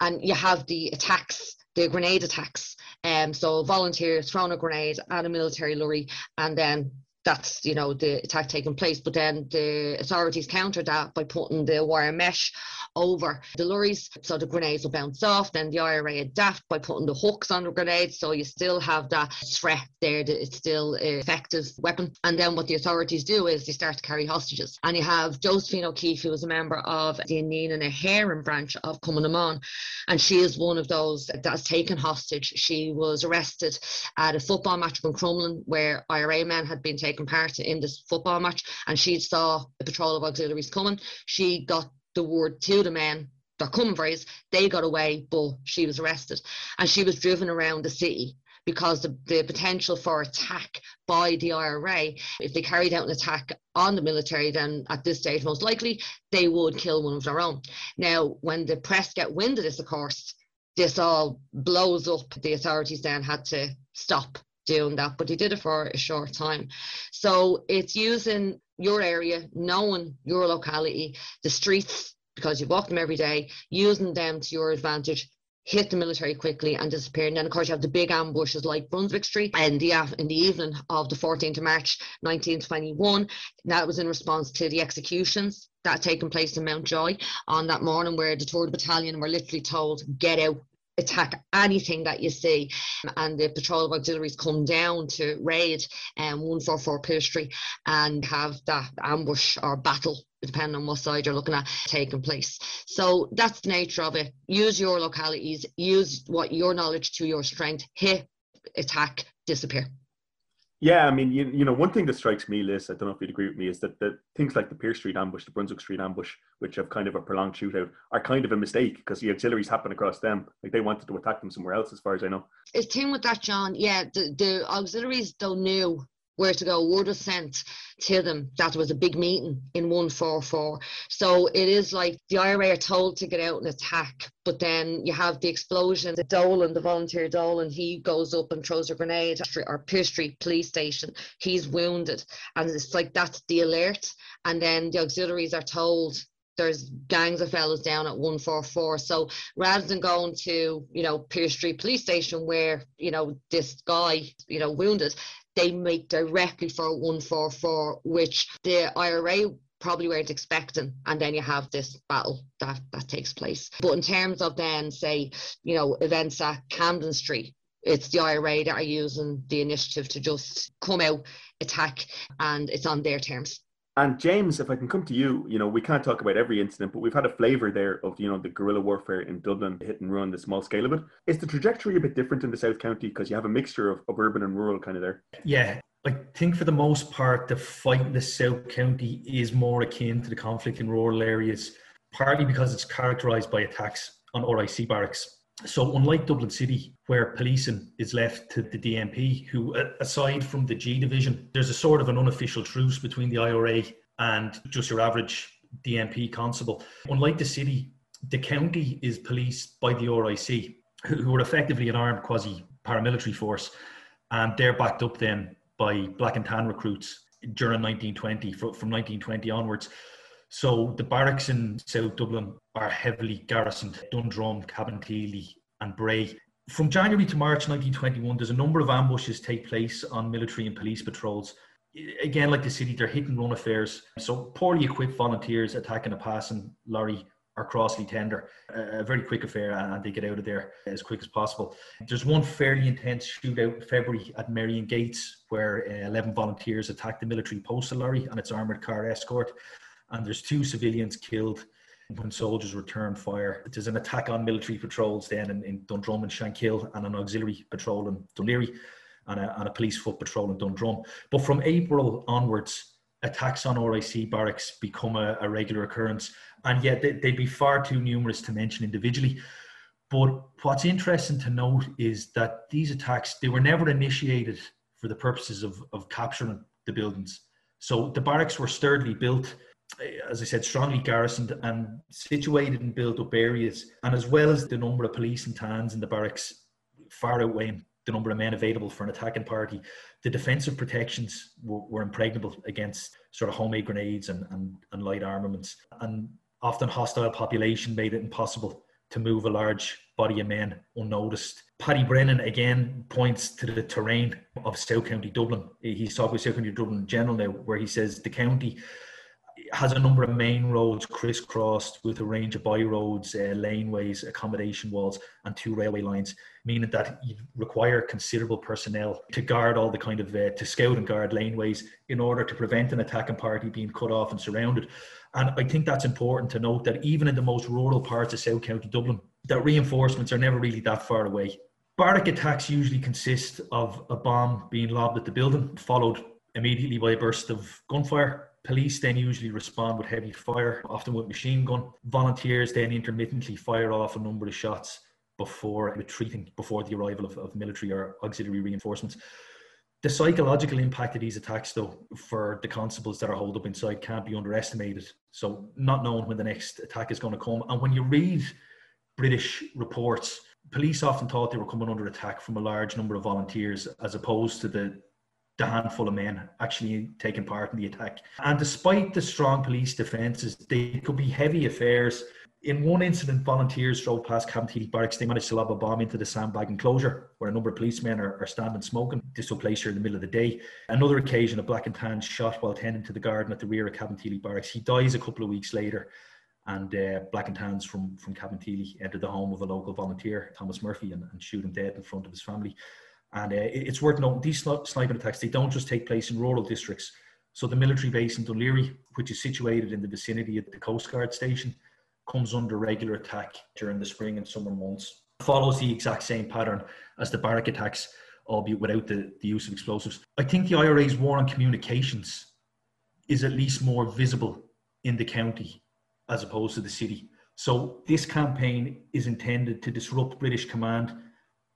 And you have the attacks, the grenade attacks. Um, so volunteers throwing a grenade at a military lorry and then that's you know the attack taking place. But then the authorities countered that by putting the wire mesh over the lorries, so the grenades will bounce off. Then the IRA adapt by putting the hooks on the grenades, so you still have that threat there that it's still an effective weapon. And then what the authorities do is they start to carry hostages, and you have Josephine O'Keefe, who was a member of the Inghinidhe na hÉireann branch of Cumann and she is one of those that's taken hostage. She was arrested at a football match in Crumlin where IRA men had been taken taking part in this football match and she saw a patrol of auxiliaries coming. She got the word to the men they're coming for us. They got away, but she was arrested. And she was driven around the city because the, the potential for attack by the IRA, if they carried out an attack on the military, then at this stage, most likely, they would kill one of their own. Now, when the press get wind of this, of course, this all blows up. The authorities then had to stop doing that, but he did it for a short time. So it's using your area, knowing your locality, the streets, because you walk them every day, using them to your advantage, hit the military quickly and disappear. And then, of course, you have the big ambushes like Brunswick Street and the uh, in the evening of the 14th of March 1921. That was in response to the executions that had taken place in Mountjoy on that morning, where the 3rd Battalion were literally told, get out, attack anything that you see. And the patrol of auxiliaries come down to raid um, 144 Pill Street and have that ambush or battle depending on what side you're looking at taking place. So that's the nature of it. Use your localities, use what your knowledge to your strength, hit, attack, disappear. Yeah, I mean, you, you know, one thing that strikes me, Liz, I don't know if you'd agree with me, is that the things like the Pearse Street ambush, the Brunswick Street ambush, which have kind of a prolonged shootout, are kind of a mistake because the auxiliaries happen across them. Like they wanted to attack them somewhere else, as far as I know. It's thing with that, John, yeah, the, the auxiliaries don't know where to go. Word was sent to them that was a big meeting in 144. So it is like the IRA are told to get out and attack, but then you have the explosion. The Dolan, the volunteer Dolan, he goes up and throws a grenade or Pearse Street police station. He's wounded. And it's like that's the alert. And then the auxiliaries are told there's gangs of fellas down at 144. So rather than going to, you know, Pearse Street police station where, you know, this guy, you know, wounded, they make directly for 144, which the IRA probably weren't expecting. And then you have this battle that that takes place. But in terms of then say you know events at camden street it's the IRA that are using the initiative to just come out attack and it's on their terms and James, if I can come to you, you know, we can't talk about every incident, but we've had a flavour there of, you know, the guerrilla warfare in Dublin, hit and run, the small scale of it. Is the trajectory a bit different in the South County because you have a mixture of, of urban and rural kind of there? Yeah, I think for the most part, the fight in the South County is more akin to the conflict in rural areas, partly because it's characterised by attacks on RIC barracks so, unlike Dublin City, where policing is left to the DMP, who, aside from the G division, there's a sort of an unofficial truce between the IRA and just your average DMP constable. Unlike the city, the county is policed by the RIC, who are effectively an armed quasi paramilitary force, and they're backed up then by black and tan recruits during 1920, from 1920 onwards. So the barracks in South Dublin are heavily garrisoned, Dundrum, Cabinteely and Bray. From January to March 1921, there's a number of ambushes take place on military and police patrols. Again, like the city, they're hit and run affairs. So poorly equipped volunteers attacking a passing lorry or Crossley tender. A very quick affair and they get out of there as quick as possible. There's one fairly intense shootout in February at Merrion Gates where uh, 11 volunteers attacked the military postal lorry and its armoured car escort and there's two civilians killed when soldiers returned fire. There's an attack on military patrols then in, in Dundrum and Shankill and an auxiliary patrol in Laoghaire and a, and a police foot patrol in Dundrum. But from April onwards, attacks on RIC barracks become a, a regular occurrence and yet they, they'd be far too numerous to mention individually. But what's interesting to note is that these attacks, they were never initiated for the purposes of, of capturing the buildings. So the barracks were sturdily built as I said, strongly garrisoned and situated in built up areas, and as well as the number of police and TANs in the barracks far outweighing the number of men available for an attacking party, the defensive protections were, were impregnable against sort of homemade grenades and, and, and light armaments. And often hostile population made it impossible to move a large body of men unnoticed. Paddy Brennan again points to the terrain of South County Dublin. He's talking about South County Dublin in general now, where he says the county has a number of main roads crisscrossed with a range of by roads, uh, laneways, accommodation walls, and two railway lines, meaning that you require considerable personnel to guard all the kind of uh, to scout and guard laneways in order to prevent an attacking party being cut off and surrounded. And I think that's important to note that even in the most rural parts of South County Dublin, that reinforcements are never really that far away. Barrack attacks usually consist of a bomb being lobbed at the building, followed immediately by a burst of gunfire. Police then usually respond with heavy fire, often with machine gun. Volunteers then intermittently fire off a number of shots before retreating, before the arrival of, of military or auxiliary reinforcements. The psychological impact of these attacks, though, for the constables that are holed up inside can't be underestimated. So, not knowing when the next attack is going to come. And when you read British reports, police often thought they were coming under attack from a large number of volunteers as opposed to the, the handful of men actually taking part in the attack. And despite the strong police defences, they could be heavy affairs. In one incident, volunteers drove past Cabinteely Barracks. They managed to lob a bomb into the sandbag enclosure where a number of policemen are, are standing smoking. This took place here in the middle of the day. Another occasion, a black and tan shot while tending to the garden at the rear of Cabinteely Barracks. He dies a couple of weeks later and uh, Black and Tans from from Cabinteely entered the home of a local volunteer, Thomas Murphy, and, and shoot him dead in front of his family. And uh, it's worth noting these sniping attacks they don't just take place in rural districts. So the military base in Laoghaire, which is situated in the vicinity of the Coast Guard station, comes under regular attack during the spring and summer months. Follows the exact same pattern as the barrack attacks, albeit without the, the use of explosives. I think the IRA's war on communications is at least more visible in the county as opposed to the city. So this campaign is intended to disrupt British command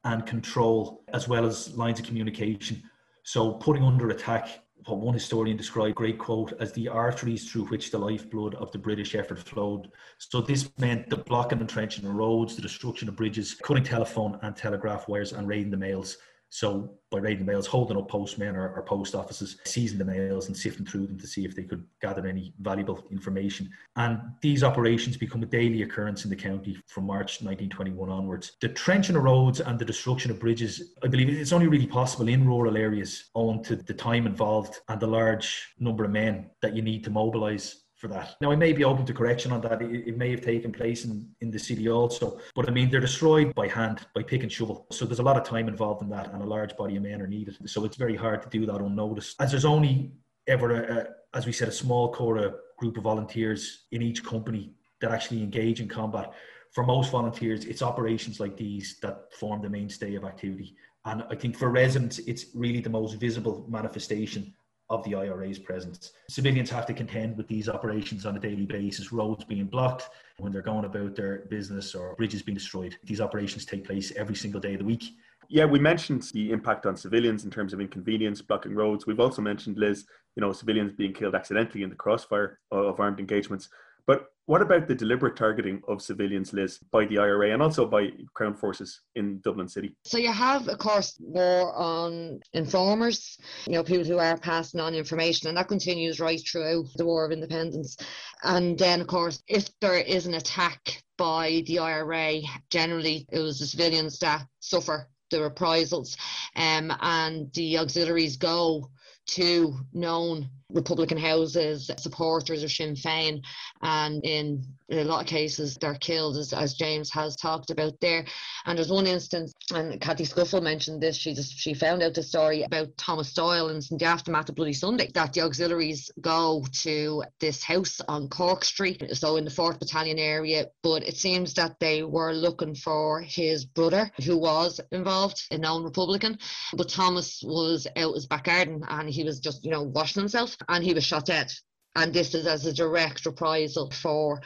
and control, as well as lines of communication. So putting under attack what one historian described, great quote, as the arteries through which the lifeblood of the British effort flowed. So this meant the blocking and trenching of roads, the destruction of bridges, cutting telephone and telegraph wires, and raiding the mails. So by raiding the mails, holding up postmen or, or, post offices, seizing the mails and sifting through them to see if they could gather any valuable information. And these operations become a daily occurrence in the county from March 1921 onwards. The trenching of roads and the destruction of bridges, I believe it's only really possible in rural areas owing to the time involved and the large number of men that you need to mobilise for that. Now, I may be open to correction on that. It, it, may have taken place in, in the city also, but I mean, they're destroyed by hand, by pick and shovel. So there's a lot of time involved in that, and a large body of men are needed. So it's very hard to do that unnoticed. As there's only ever, a, a, as we said, a small core a group of volunteers in each company that actually engage in combat. For most volunteers, it's operations like these that form the mainstay of activity. And I think for residents, it's really the most visible manifestation of the IRA's presence. Civilians have to contend with these operations on a daily basis, roads being blocked when they're going about their business or bridges being destroyed. These operations take place every single day of the week. Yeah, we mentioned the impact on civilians in terms of inconvenience, blocking roads. We've also mentioned, Liz, you know, civilians being killed accidentally in the crossfire of armed engagements. But what about the deliberate targeting of civilians, Liz, by the IRA and also by Crown forces in Dublin City? So you have, of course, war on informers, you know, people who are passing on information, and that continues right throughout the War of Independence. And then, of course, if there is an attack by the IRA, generally it was the civilians that suffer the reprisals, um, and the auxiliaries go to known Republican houses, supporters of Sinn Féin, and in a lot of cases they're killed, as, as James has talked about there. And there's one instance, and Cathy Scuffil mentioned this. She just she found out the story about Thomas Doyle and the aftermath of Bloody Sunday that the auxiliaries go to this house on Cork Street, so in the Fourth Battalion area. But it seems that they were looking for his brother, who was involved, a known Republican. But Thomas was out his back garden and he was just you know washing himself and he was shot dead. And this is as a direct reprisal for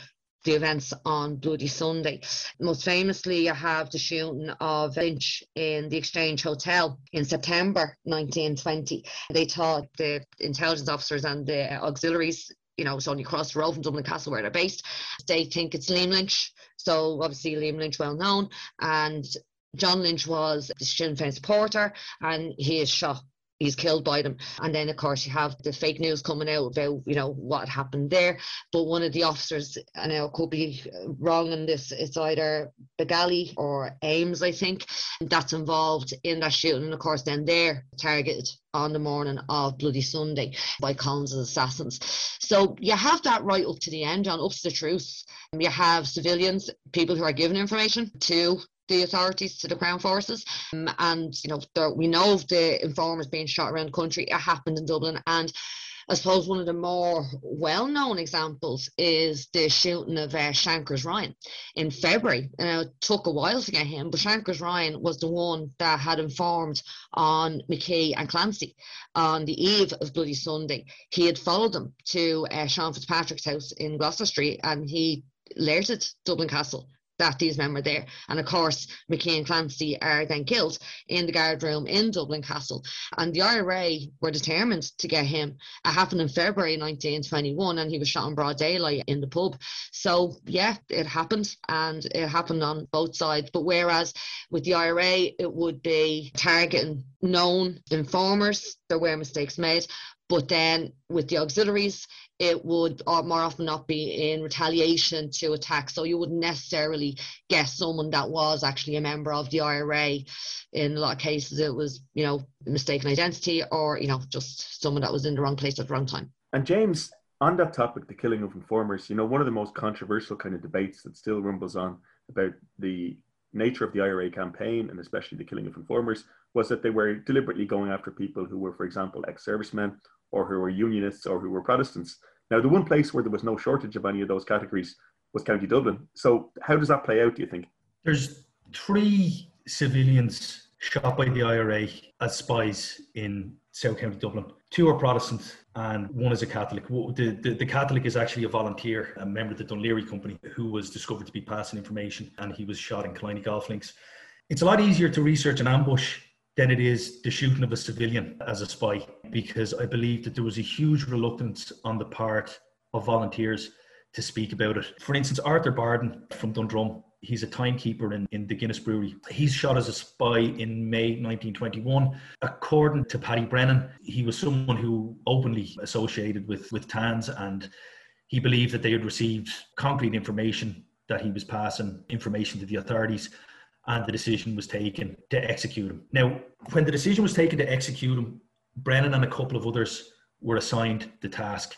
the events on Bloody Sunday. Most famously, you have the shooting of Lynch in the Exchange Hotel in September 1920. They thought the intelligence officers and the auxiliaries you know, it's only across the road from Dublin Castle where they're based. They think it's Liam Lynch. So obviously Liam Lynch well known. And John Lynch was the Sinn Féin supporter and he is shot he's killed by them. And then, of course, you have the fake news coming out about, you know, what happened there. But one of the officers, and I could be wrong in this, it's either Baggallay or Ames, I think, that's involved in that shooting. And of course, then they're targeted on the morning of Bloody Sunday by Collins' assassins. So you have that right up to the end, John, up to the truth. You have civilians, people who are given information to the authorities to the Crown Forces. Um, and, you know, there, we know of the informers being shot around the country. It happened in Dublin. And I suppose one of the more well known examples is the shooting of uh, Shankers Ryan in February. And it took a while to get him, but Shankers Ryan was the one that had informed on McKee and Clancy on the eve of Bloody Sunday. He had followed them to uh, Sean Fitzpatrick's house in Gloucester Street and he alerted Dublin Castle that these men were there. And of course, McKee and Clancy are then killed in the guard room in Dublin Castle. And the IRA were determined to get him. It happened in February 1921, and he was shot in broad daylight in the pub. So, yeah, it happened, and it happened on both sides. But whereas with the IRA, it would be targeting known informers, there were mistakes made. But then with the auxiliaries, it would uh, more often not be in retaliation to attack. So you wouldn't necessarily guess someone that was actually a member of the IRA. In a lot of cases, it was, you know, mistaken identity or, you know, just someone that was in the wrong place at the wrong time. And James, on that topic, the killing of informers, you know, one of the most controversial kind of debates that still rumbles on about the nature of the IRA campaign and especially the killing of informers was that they were deliberately going after people who were, for example, ex servicemen or who were unionists or who were Protestants. Now, the one place where there was no shortage of any of those categories was County Dublin. So, how does that play out, do you think? There's three civilians shot by the IRA as spies in South County Dublin. Two are Protestant and one is a Catholic. The, the, the, Catholic is actually a volunteer, a member of the Laoghaire Company, who was discovered to be passing information and he was shot in Killiney Golf Links. It's a lot easier to research an ambush than it is the shooting of a civilian as a spy, because I believe that there was a huge reluctance on the part of volunteers to speak about it. For instance, Arthur Barden from Dundrum, he's a timekeeper in, in the Guinness Brewery. He's shot as a spy in May 1921. According to Paddy Brennan, he was someone who openly associated with, with TANS and he believed that they had received concrete information that he was passing information to the authorities and the decision was taken to execute him. Now, when the decision was taken to execute him, Brennan and a couple of others were assigned the task.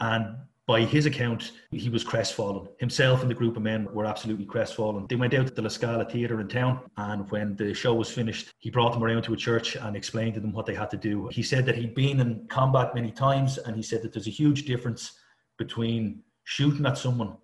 And by his account, he was crestfallen. Himself and the group of men were absolutely crestfallen. They went out to the La Scala Theatre in town, and when the show was finished, he brought them around to a church and explained to them what they had to do. He said that he'd been in combat many times, and he said that there's a huge difference between shooting at someone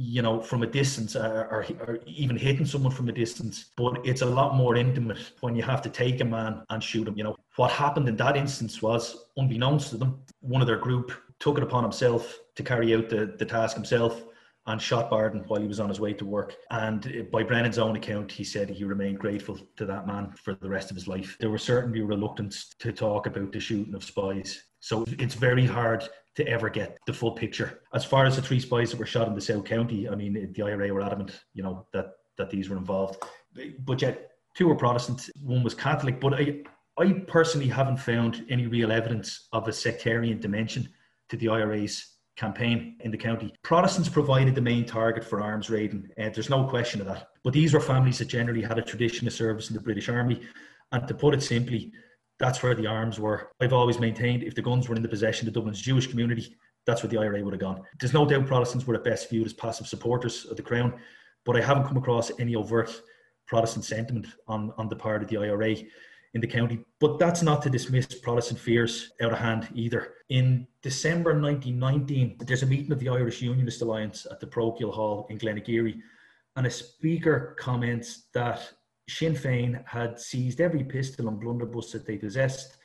you know, from a distance or, or, or, even hitting someone from a distance. But it's a lot more intimate when you have to take a man and shoot him. You know, what happened in that instance was, unbeknownst to them, one of their group took it upon himself to carry out the, the task himself and shot Barden while he was on his way to work. And uh, by Brennan's own account, he said he remained grateful to that man for the rest of his life. There was certainly reluctance to talk about the shooting of spies. So it's very hard to ever get the full picture. As far as the three spies that were shot in the South County, I mean, the IRA were adamant, you know, that that these were involved. But yet, two were Protestant, one was Catholic. But I, I personally haven't found any real evidence of a sectarian dimension to the IRA's campaign in the county. Protestants provided the main target for arms raiding, and uh, there's no question of that. But these were families that generally had a tradition of service in the British Army. And to put it simply, that's where the arms were. I've always maintained if the guns were in the possession of Dublin's Jewish community, that's where the IRA would have gone. There's no doubt Protestants were at best viewed as passive supporters of the Crown, but I haven't come across any overt Protestant sentiment on, on the part of the IRA in the county. But that's not to dismiss Protestant fears out of hand either. In December 1919, there's a meeting of the Irish Unionist Alliance at the Parochial Hall in Glenageary, and a speaker comments that Sinn Féin had seized every pistol and blunderbuss that they possessed,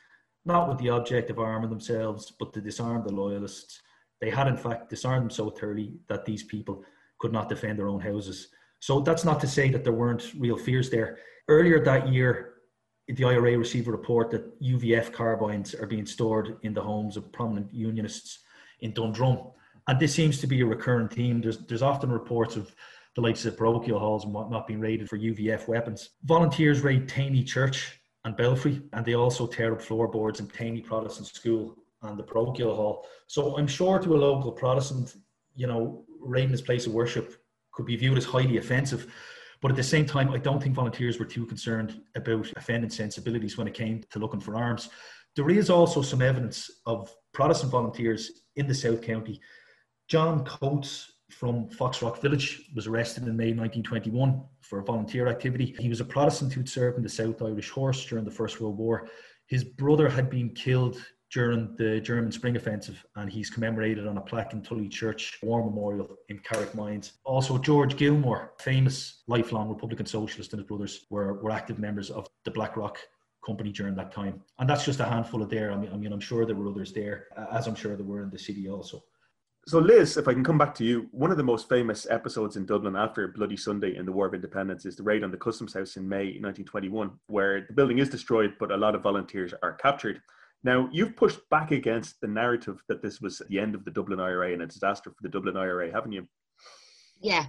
not with the object of arming themselves, but to disarm the loyalists. They had, in fact, disarmed them so thoroughly that these people could not defend their own houses. So that's not to say that there weren't real fears there. Earlier that year, the IRA received a report that UVF carbines are being stored in the homes of prominent unionists in Dundrum. And this seems to be a recurrent theme. There's, there's often reports of the likes of parochial halls and whatnot being raided for UVF weapons. Volunteers raid Taney Church and Belfry, and they also tear up floorboards in Taney Protestant School and the Parochial Hall. So I'm sure to a local Protestant, you know, raiding his place of worship could be viewed as highly offensive. But at the same time, I don't think volunteers were too concerned about offending sensibilities when it came to looking for arms. There is also some evidence of Protestant volunteers in the South County. John Coates from Foxrock Village was arrested in May 1921 for a volunteer activity. He was a Protestant who'd served in the South Irish Horse during the First World War. His brother had been killed during the German Spring Offensive, and he's commemorated on a plaque in Tully Church War Memorial in Carrickmines. Also, George Gilmore, famous lifelong Republican socialist, and his brothers were, were active members of the Blackrock Company during that time. And that's just a handful of there. I mean, I mean, I'm sure there were others there, as I'm sure there were in the city also. So, Liz, if I can come back to you, one of the most famous episodes in Dublin after Bloody Sunday in the War of Independence is the raid on the Customs House in May 1921, where the building is destroyed, but a lot of volunteers are captured. Now, you've pushed back against the narrative that this was the end of the Dublin IRA and a disaster for the Dublin IRA, haven't you? Yeah,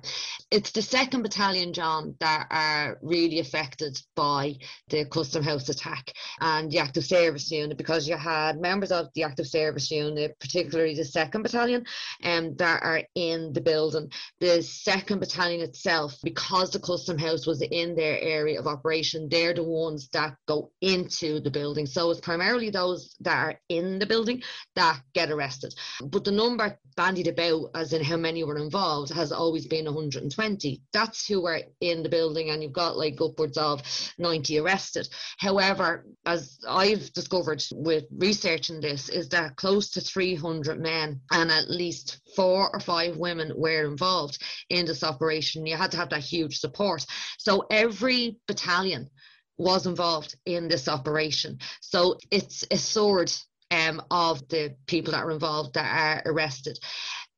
it's the second battalion, John, that are really affected by the Custom House attack and the active service unit because you had members of the active service unit, particularly the second battalion, um, that are in the building. The second battalion itself, because the Custom House was in their area of operation, they're the ones that go into the building. So it's primarily those that are in the building that get arrested. But the number bandied about, as in how many were involved, has always been 120. That's who were in the building, and you've got like upwards of 90 arrested. However, as I've discovered with researching this, is that close to 300 men and at least four or five women were involved in this operation. You had to have that huge support. So every battalion was involved in this operation. So it's a sword um, of the people that are involved that are arrested.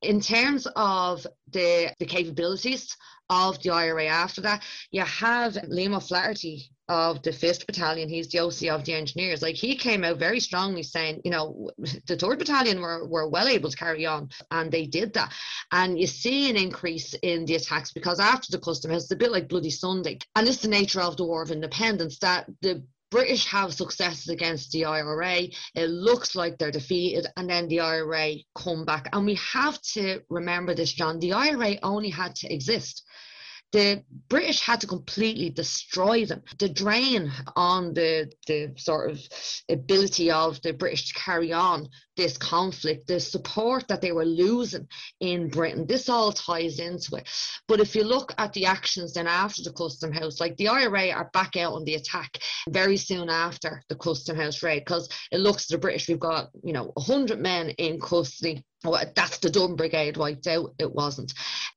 In terms of the, the capabilities of the IRA after that, you have Liam O'Doherty of the 5th Battalion, he's the OC of the engineers. Like he came out very strongly saying, you know, the 3rd Battalion were, were well able to carry on and they did that. And you see an increase in the attacks because after the custom house, it's a bit like Bloody Sunday. And it's the nature of the War of Independence that the British have successes against the IRA. It looks like they're defeated, and then the IRA come back. And we have to remember this, John. The IRA only had to exist the British had to completely destroy them. The drain on the, the sort of ability of the British to carry on this conflict, the support that they were losing in Britain, this all ties into it. But if you look at the actions then after the Custom House, like the IRA are back out on the attack very soon after the Custom House raid, because it looks to the British, we've got, you know, 100 men in custody that's the Dunn Brigade wiped out. It wasn't.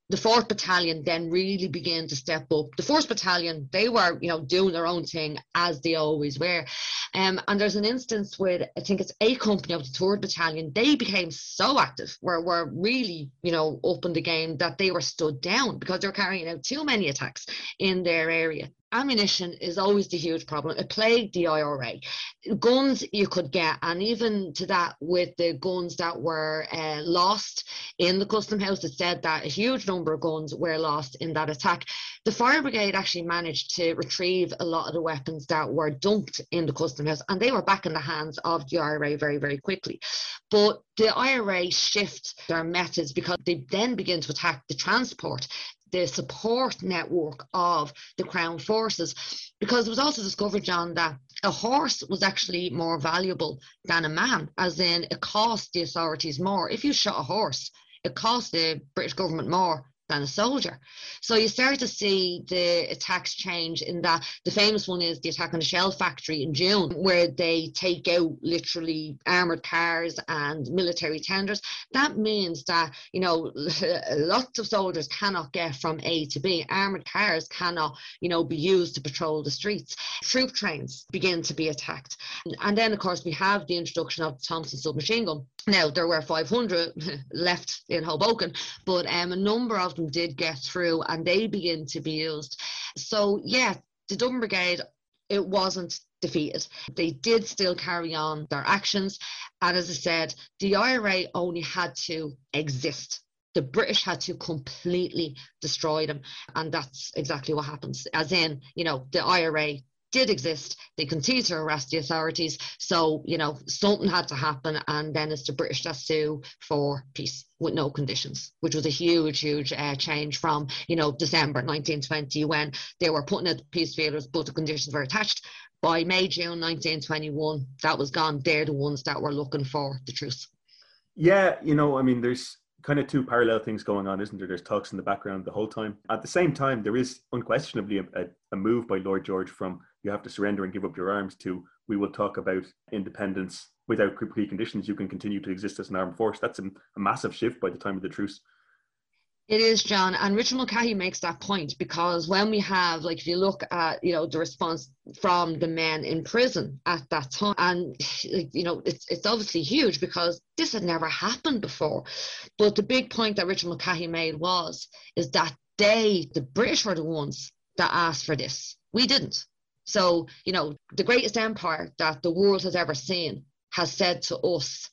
The 4th Battalion then really began to step up. The 1st Battalion, they were, you know, doing their own thing as they always were. Um, and there's an instance with, I think it's a company of the 3rd Battalion, they became so active, were, were really, you know, up in the game that they were stood down because they're carrying out too many attacks in their area ammunition is always the huge problem. It plagued the IRA. Guns you could get, and even to that, with the guns that were uh, lost in the custom house, it said that a huge number of guns were lost in that attack. The fire brigade actually managed to retrieve a lot of the weapons that were dumped in the custom house, and they were back in the hands of the IRA very, very quickly. But the IRA shift their methods because they then begin to attack the transport the support network of the Crown forces. Because it was also discovered, John, that a horse was actually more valuable than a man, as in it cost the authorities more. If you shot a horse, it cost the British government more than a soldier. So you start to see the attacks change in that the famous one is the attack on the shell factory in June, where they take out literally armored cars and military tenders. That means that, you know, *laughs* lots of soldiers cannot get from A to B. Armored cars cannot, you know, be used to patrol the streets. Troop trains begin to be attacked. And then, of course, we have the introduction of the Thompson submachine gun. Now, there were 500 *laughs* left in Hoboken, but um, a number of them did get through and they begin to be used. So, yeah, the Dublin Brigade, it wasn't defeated. They did still carry on their actions. And as I said, the IRA only had to exist. The British had to completely destroy them. And that's exactly what happens. As in, you know, the IRA did exist. They continued to arrest the authorities. So, you know, something had to happen. And then it's the British that sue for peace with no conditions, which was a huge, huge uh, change from, you know, December 1920 when they were putting out peace feelers, but the conditions were attached. By May, June 1921, that was gone. They're the ones that were looking for the truth. Yeah, you know, I mean, there's kind of two parallel things going on, isn't there? There's talks in the background the whole time. At the same time, there is unquestionably a, a, move by Lloyd George from you have to surrender and give up your arms to we will talk about independence without preconditions. You can continue to exist as an armed force. That's a, a massive shift by the time of the truce. It is, John, and Richard Mulcahy makes that point because when we have, like, if you look at, you know, the response from the men in prison at that time, and you know, it's it's obviously huge because this had never happened before. But the big point that Richard Mulcahy made was is that they, the British, were the ones that asked for this. We didn't. So, you know, the greatest empire that the world has ever seen has said to us,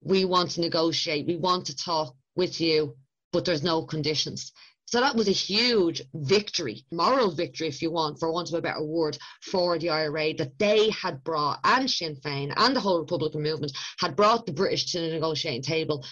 "We want to negotiate. We want to talk with you." But there's no conditions. So that was a huge victory, moral victory, if you want, for want of a better word, for the IRA that they had brought, and Sinn Féin and the whole Republican movement had brought the British to the negotiating table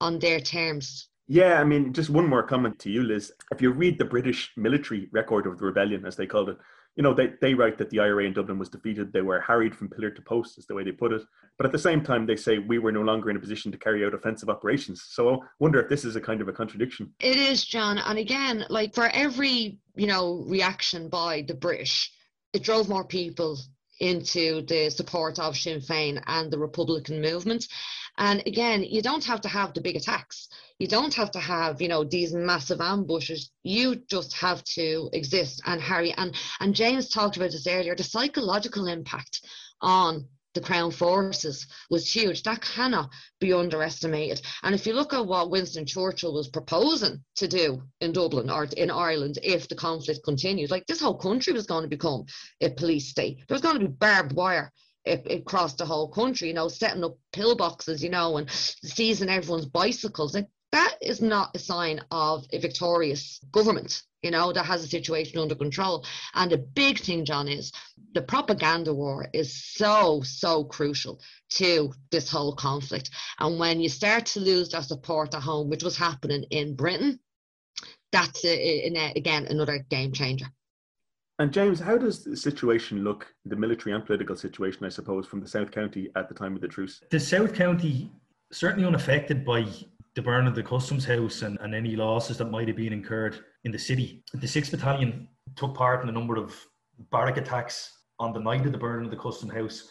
on their terms. Yeah, I mean, just one more comment to you, Liz. If you read the British military record of the rebellion, as they called it, you know, they, they write that the IRA in Dublin was defeated. They were harried from pillar to post, is the way they put it. But at the same time, they say we were no longer in a position to carry out offensive operations. So I wonder if this is a kind of a contradiction. It is, John. And again, like for every, you know, reaction by the British, it drove more people into the support of Sinn Féin and the Republican movement. And again, you don't have to have the big attacks. You don't have to have, you know, these massive ambushes. You just have to exist and harry. And and James talked about this earlier. The psychological impact on the Crown forces was huge. That cannot be underestimated. And if you look at what Winston Churchill was proposing to do in Dublin or in Ireland if the conflict continued, like this whole country was going to become a police state. There was going to be barbed wire across the whole country, you know, setting up pillboxes, you know, and seizing everyone's bicycles. Like, that is not a sign of a victorious government, you know, that has a situation under control. And the big thing, John, is the propaganda war is so, so crucial to this whole conflict. And when you start to lose that support at home, which was happening in Britain, that's, a, a, again, another game changer. And James, how does the situation look, the military and political situation, I suppose, from the South County at the time of the truce? The South County certainly unaffected by the burn of the customs house and, and any losses that might have been incurred in the city. The 6th Battalion took part in a number of barrack attacks on the night of the burning of the custom house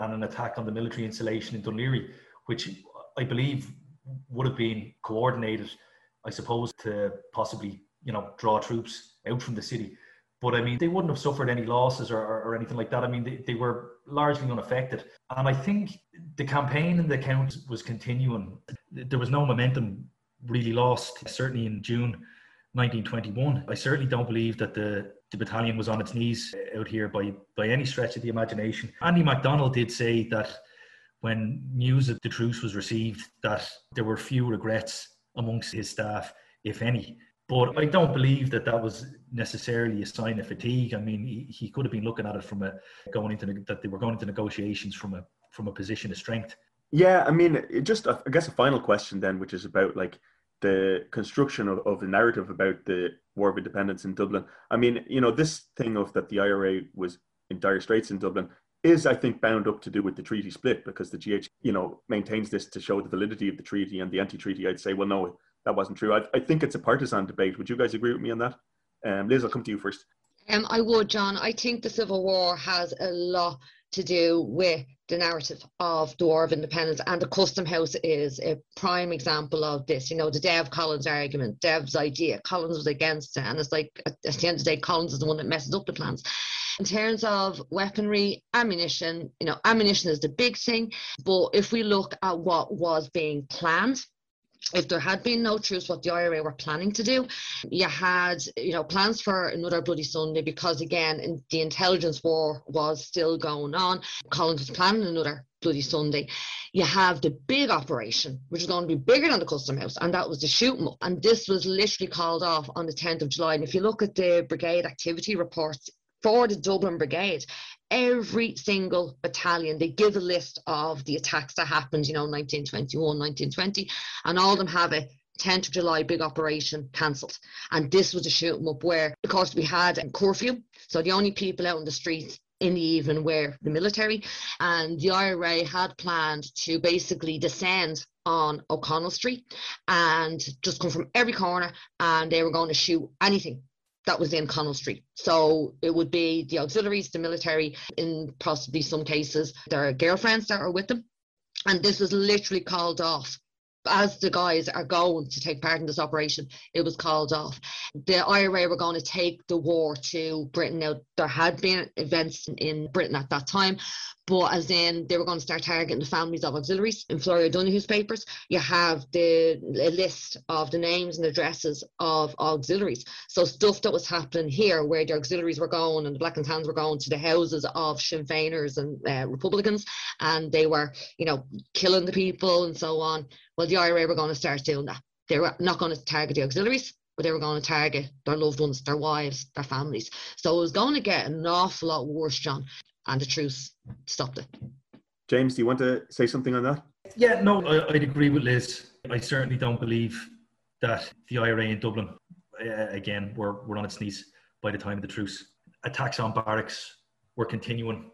and an attack on the military installation in Laoghaire, which I believe would have been coordinated, I suppose, to possibly, you know, draw troops out from the city. But I mean, they wouldn't have suffered any losses or, or, or anything like that. I mean, they, they were largely unaffected. And I think the campaign in the count was continuing. There was no momentum really lost, certainly in June 1921. I certainly don't believe that the, the battalion was on its knees out here by, by any stretch of the imagination. Andy McDonnell did say that when news of the truce was received, that there were few regrets amongst his staff, if any. But I don't believe that that was necessarily a sign of fatigue. I mean, he, he could have been looking at it from a going into that they were going into negotiations from a from a position of strength. Yeah, I mean, just I guess a final question then, which is about like the construction of, of the narrative about the War of Independence in Dublin. I mean, you know, this thing of that the IRA was in dire straits in Dublin is, I think, bound up to do with the treaty split because the GH, you know, maintains this to show the validity of the treaty and the anti-treaty. I'd say, well, no, that wasn't true. I, I think it's a partisan debate. Would you guys agree with me on that? Um, Liz, I'll come to you first. Um, I would, John. I think the Civil War has a lot to do with the narrative of the War of Independence, and the Custom House is a prime example of this. You know, the Dev Collins argument, Dev's idea, Collins was against it, and it's like at, at the end of the day, Collins is the one that messes up the plans. In terms of weaponry, ammunition, you know, ammunition is the big thing, but if we look at what was being planned if there had been no truce, what the IRA were planning to do, you had, you know, plans for another Bloody Sunday because again, the intelligence war was still going on. Collins was planning another Bloody Sunday. You have the big operation, which is going to be bigger than the Custom House, and that was the shoot up. And this was literally called off on the 10th of July. And if you look at the brigade activity reports for the Dublin Brigade, every single battalion, they give a list of the attacks that happened, you know, 1921, 1920, and all of them have a 10th of July big operation cancelled. And this was a shoot 'em up where, because we had a curfew. So the only people out in the streets in the evening were the military. And the IRA had planned to basically descend on O'Connell Street and just come from every corner and they were going to shoot anything that was in Connell Street. So it would be the auxiliaries, the military, in possibly some cases, their girlfriends that are with them. And this was literally called off as the guys are going to take part in this operation, it was called off. The IRA were going to take the war to Britain. Now, there had been events in Britain at that time, but as in they were going to start targeting the families of auxiliaries. In Florence O'Donoghue's papers, you have the list of the names and addresses of auxiliaries. So stuff that was happening here, where the auxiliaries were going and the Black and Tans were going to the houses of Sinn Féiners and uh, Republicans, and they were, you know, killing the people and so on. Well, the IRA were going to start doing that. They were not going to target the auxiliaries, but they were going to target their loved ones, their wives, their families. So it was going to get an awful lot worse, John and the truce stopped it. James, do you want to say something on that? Yeah, no, I, would agree with Liz. I certainly don't believe that the IRA in Dublin, uh, again, were, were on its knees by the time of the truce. Attacks on barracks were continuing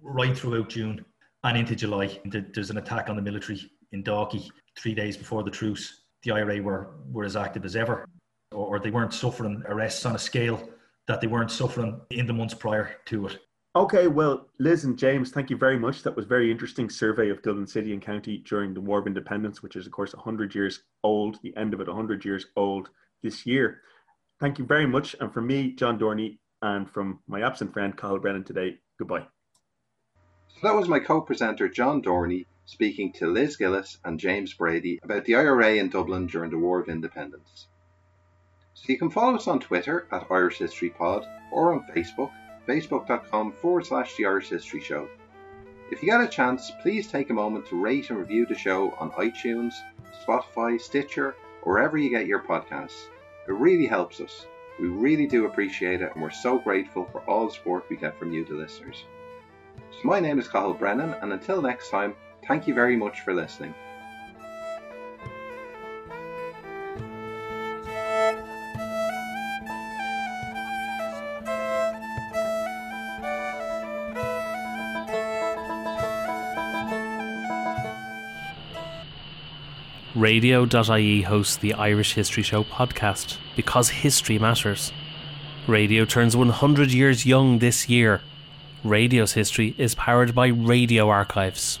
right throughout June and into July. There's an attack on the military in Dalkey three days before the truce. The IRA were, were as active as ever, or they weren't suffering arrests on a scale that they weren't suffering in the months prior to it. Okay, well, Liz and James, thank you very much. That was very interesting survey of Dublin City and County during the War of Independence, which is, of course, 100 years old, the end of it 100 years old this year. Thank you very much. And from me, John Dorney, and from my absent friend, Cathal Brennan today, goodbye. So that was my co-presenter, John Dorney, speaking to Liz Gillis and James Brady about the IRA in Dublin during the War of Independence. So you can follow us on Twitter at Irish History Pod or on Facebook facebook.com forward slash The Irish History Show. If you get a chance, please take a moment to rate and review the show on iTunes, Spotify, Stitcher, or wherever you get your podcasts. It really helps us. We really do appreciate it, and we're so grateful for all the support we get from you, the listeners. So, my name is Cathal Brennan, and until next time, thank you very much for listening. Radio.ie hosts the Irish History Show podcast because history matters. Radio turns 100 years young this year. Radio's history is powered by Radio Archives.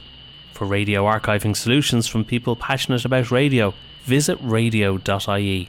For radio archiving solutions from people passionate about radio, visit radio.ie.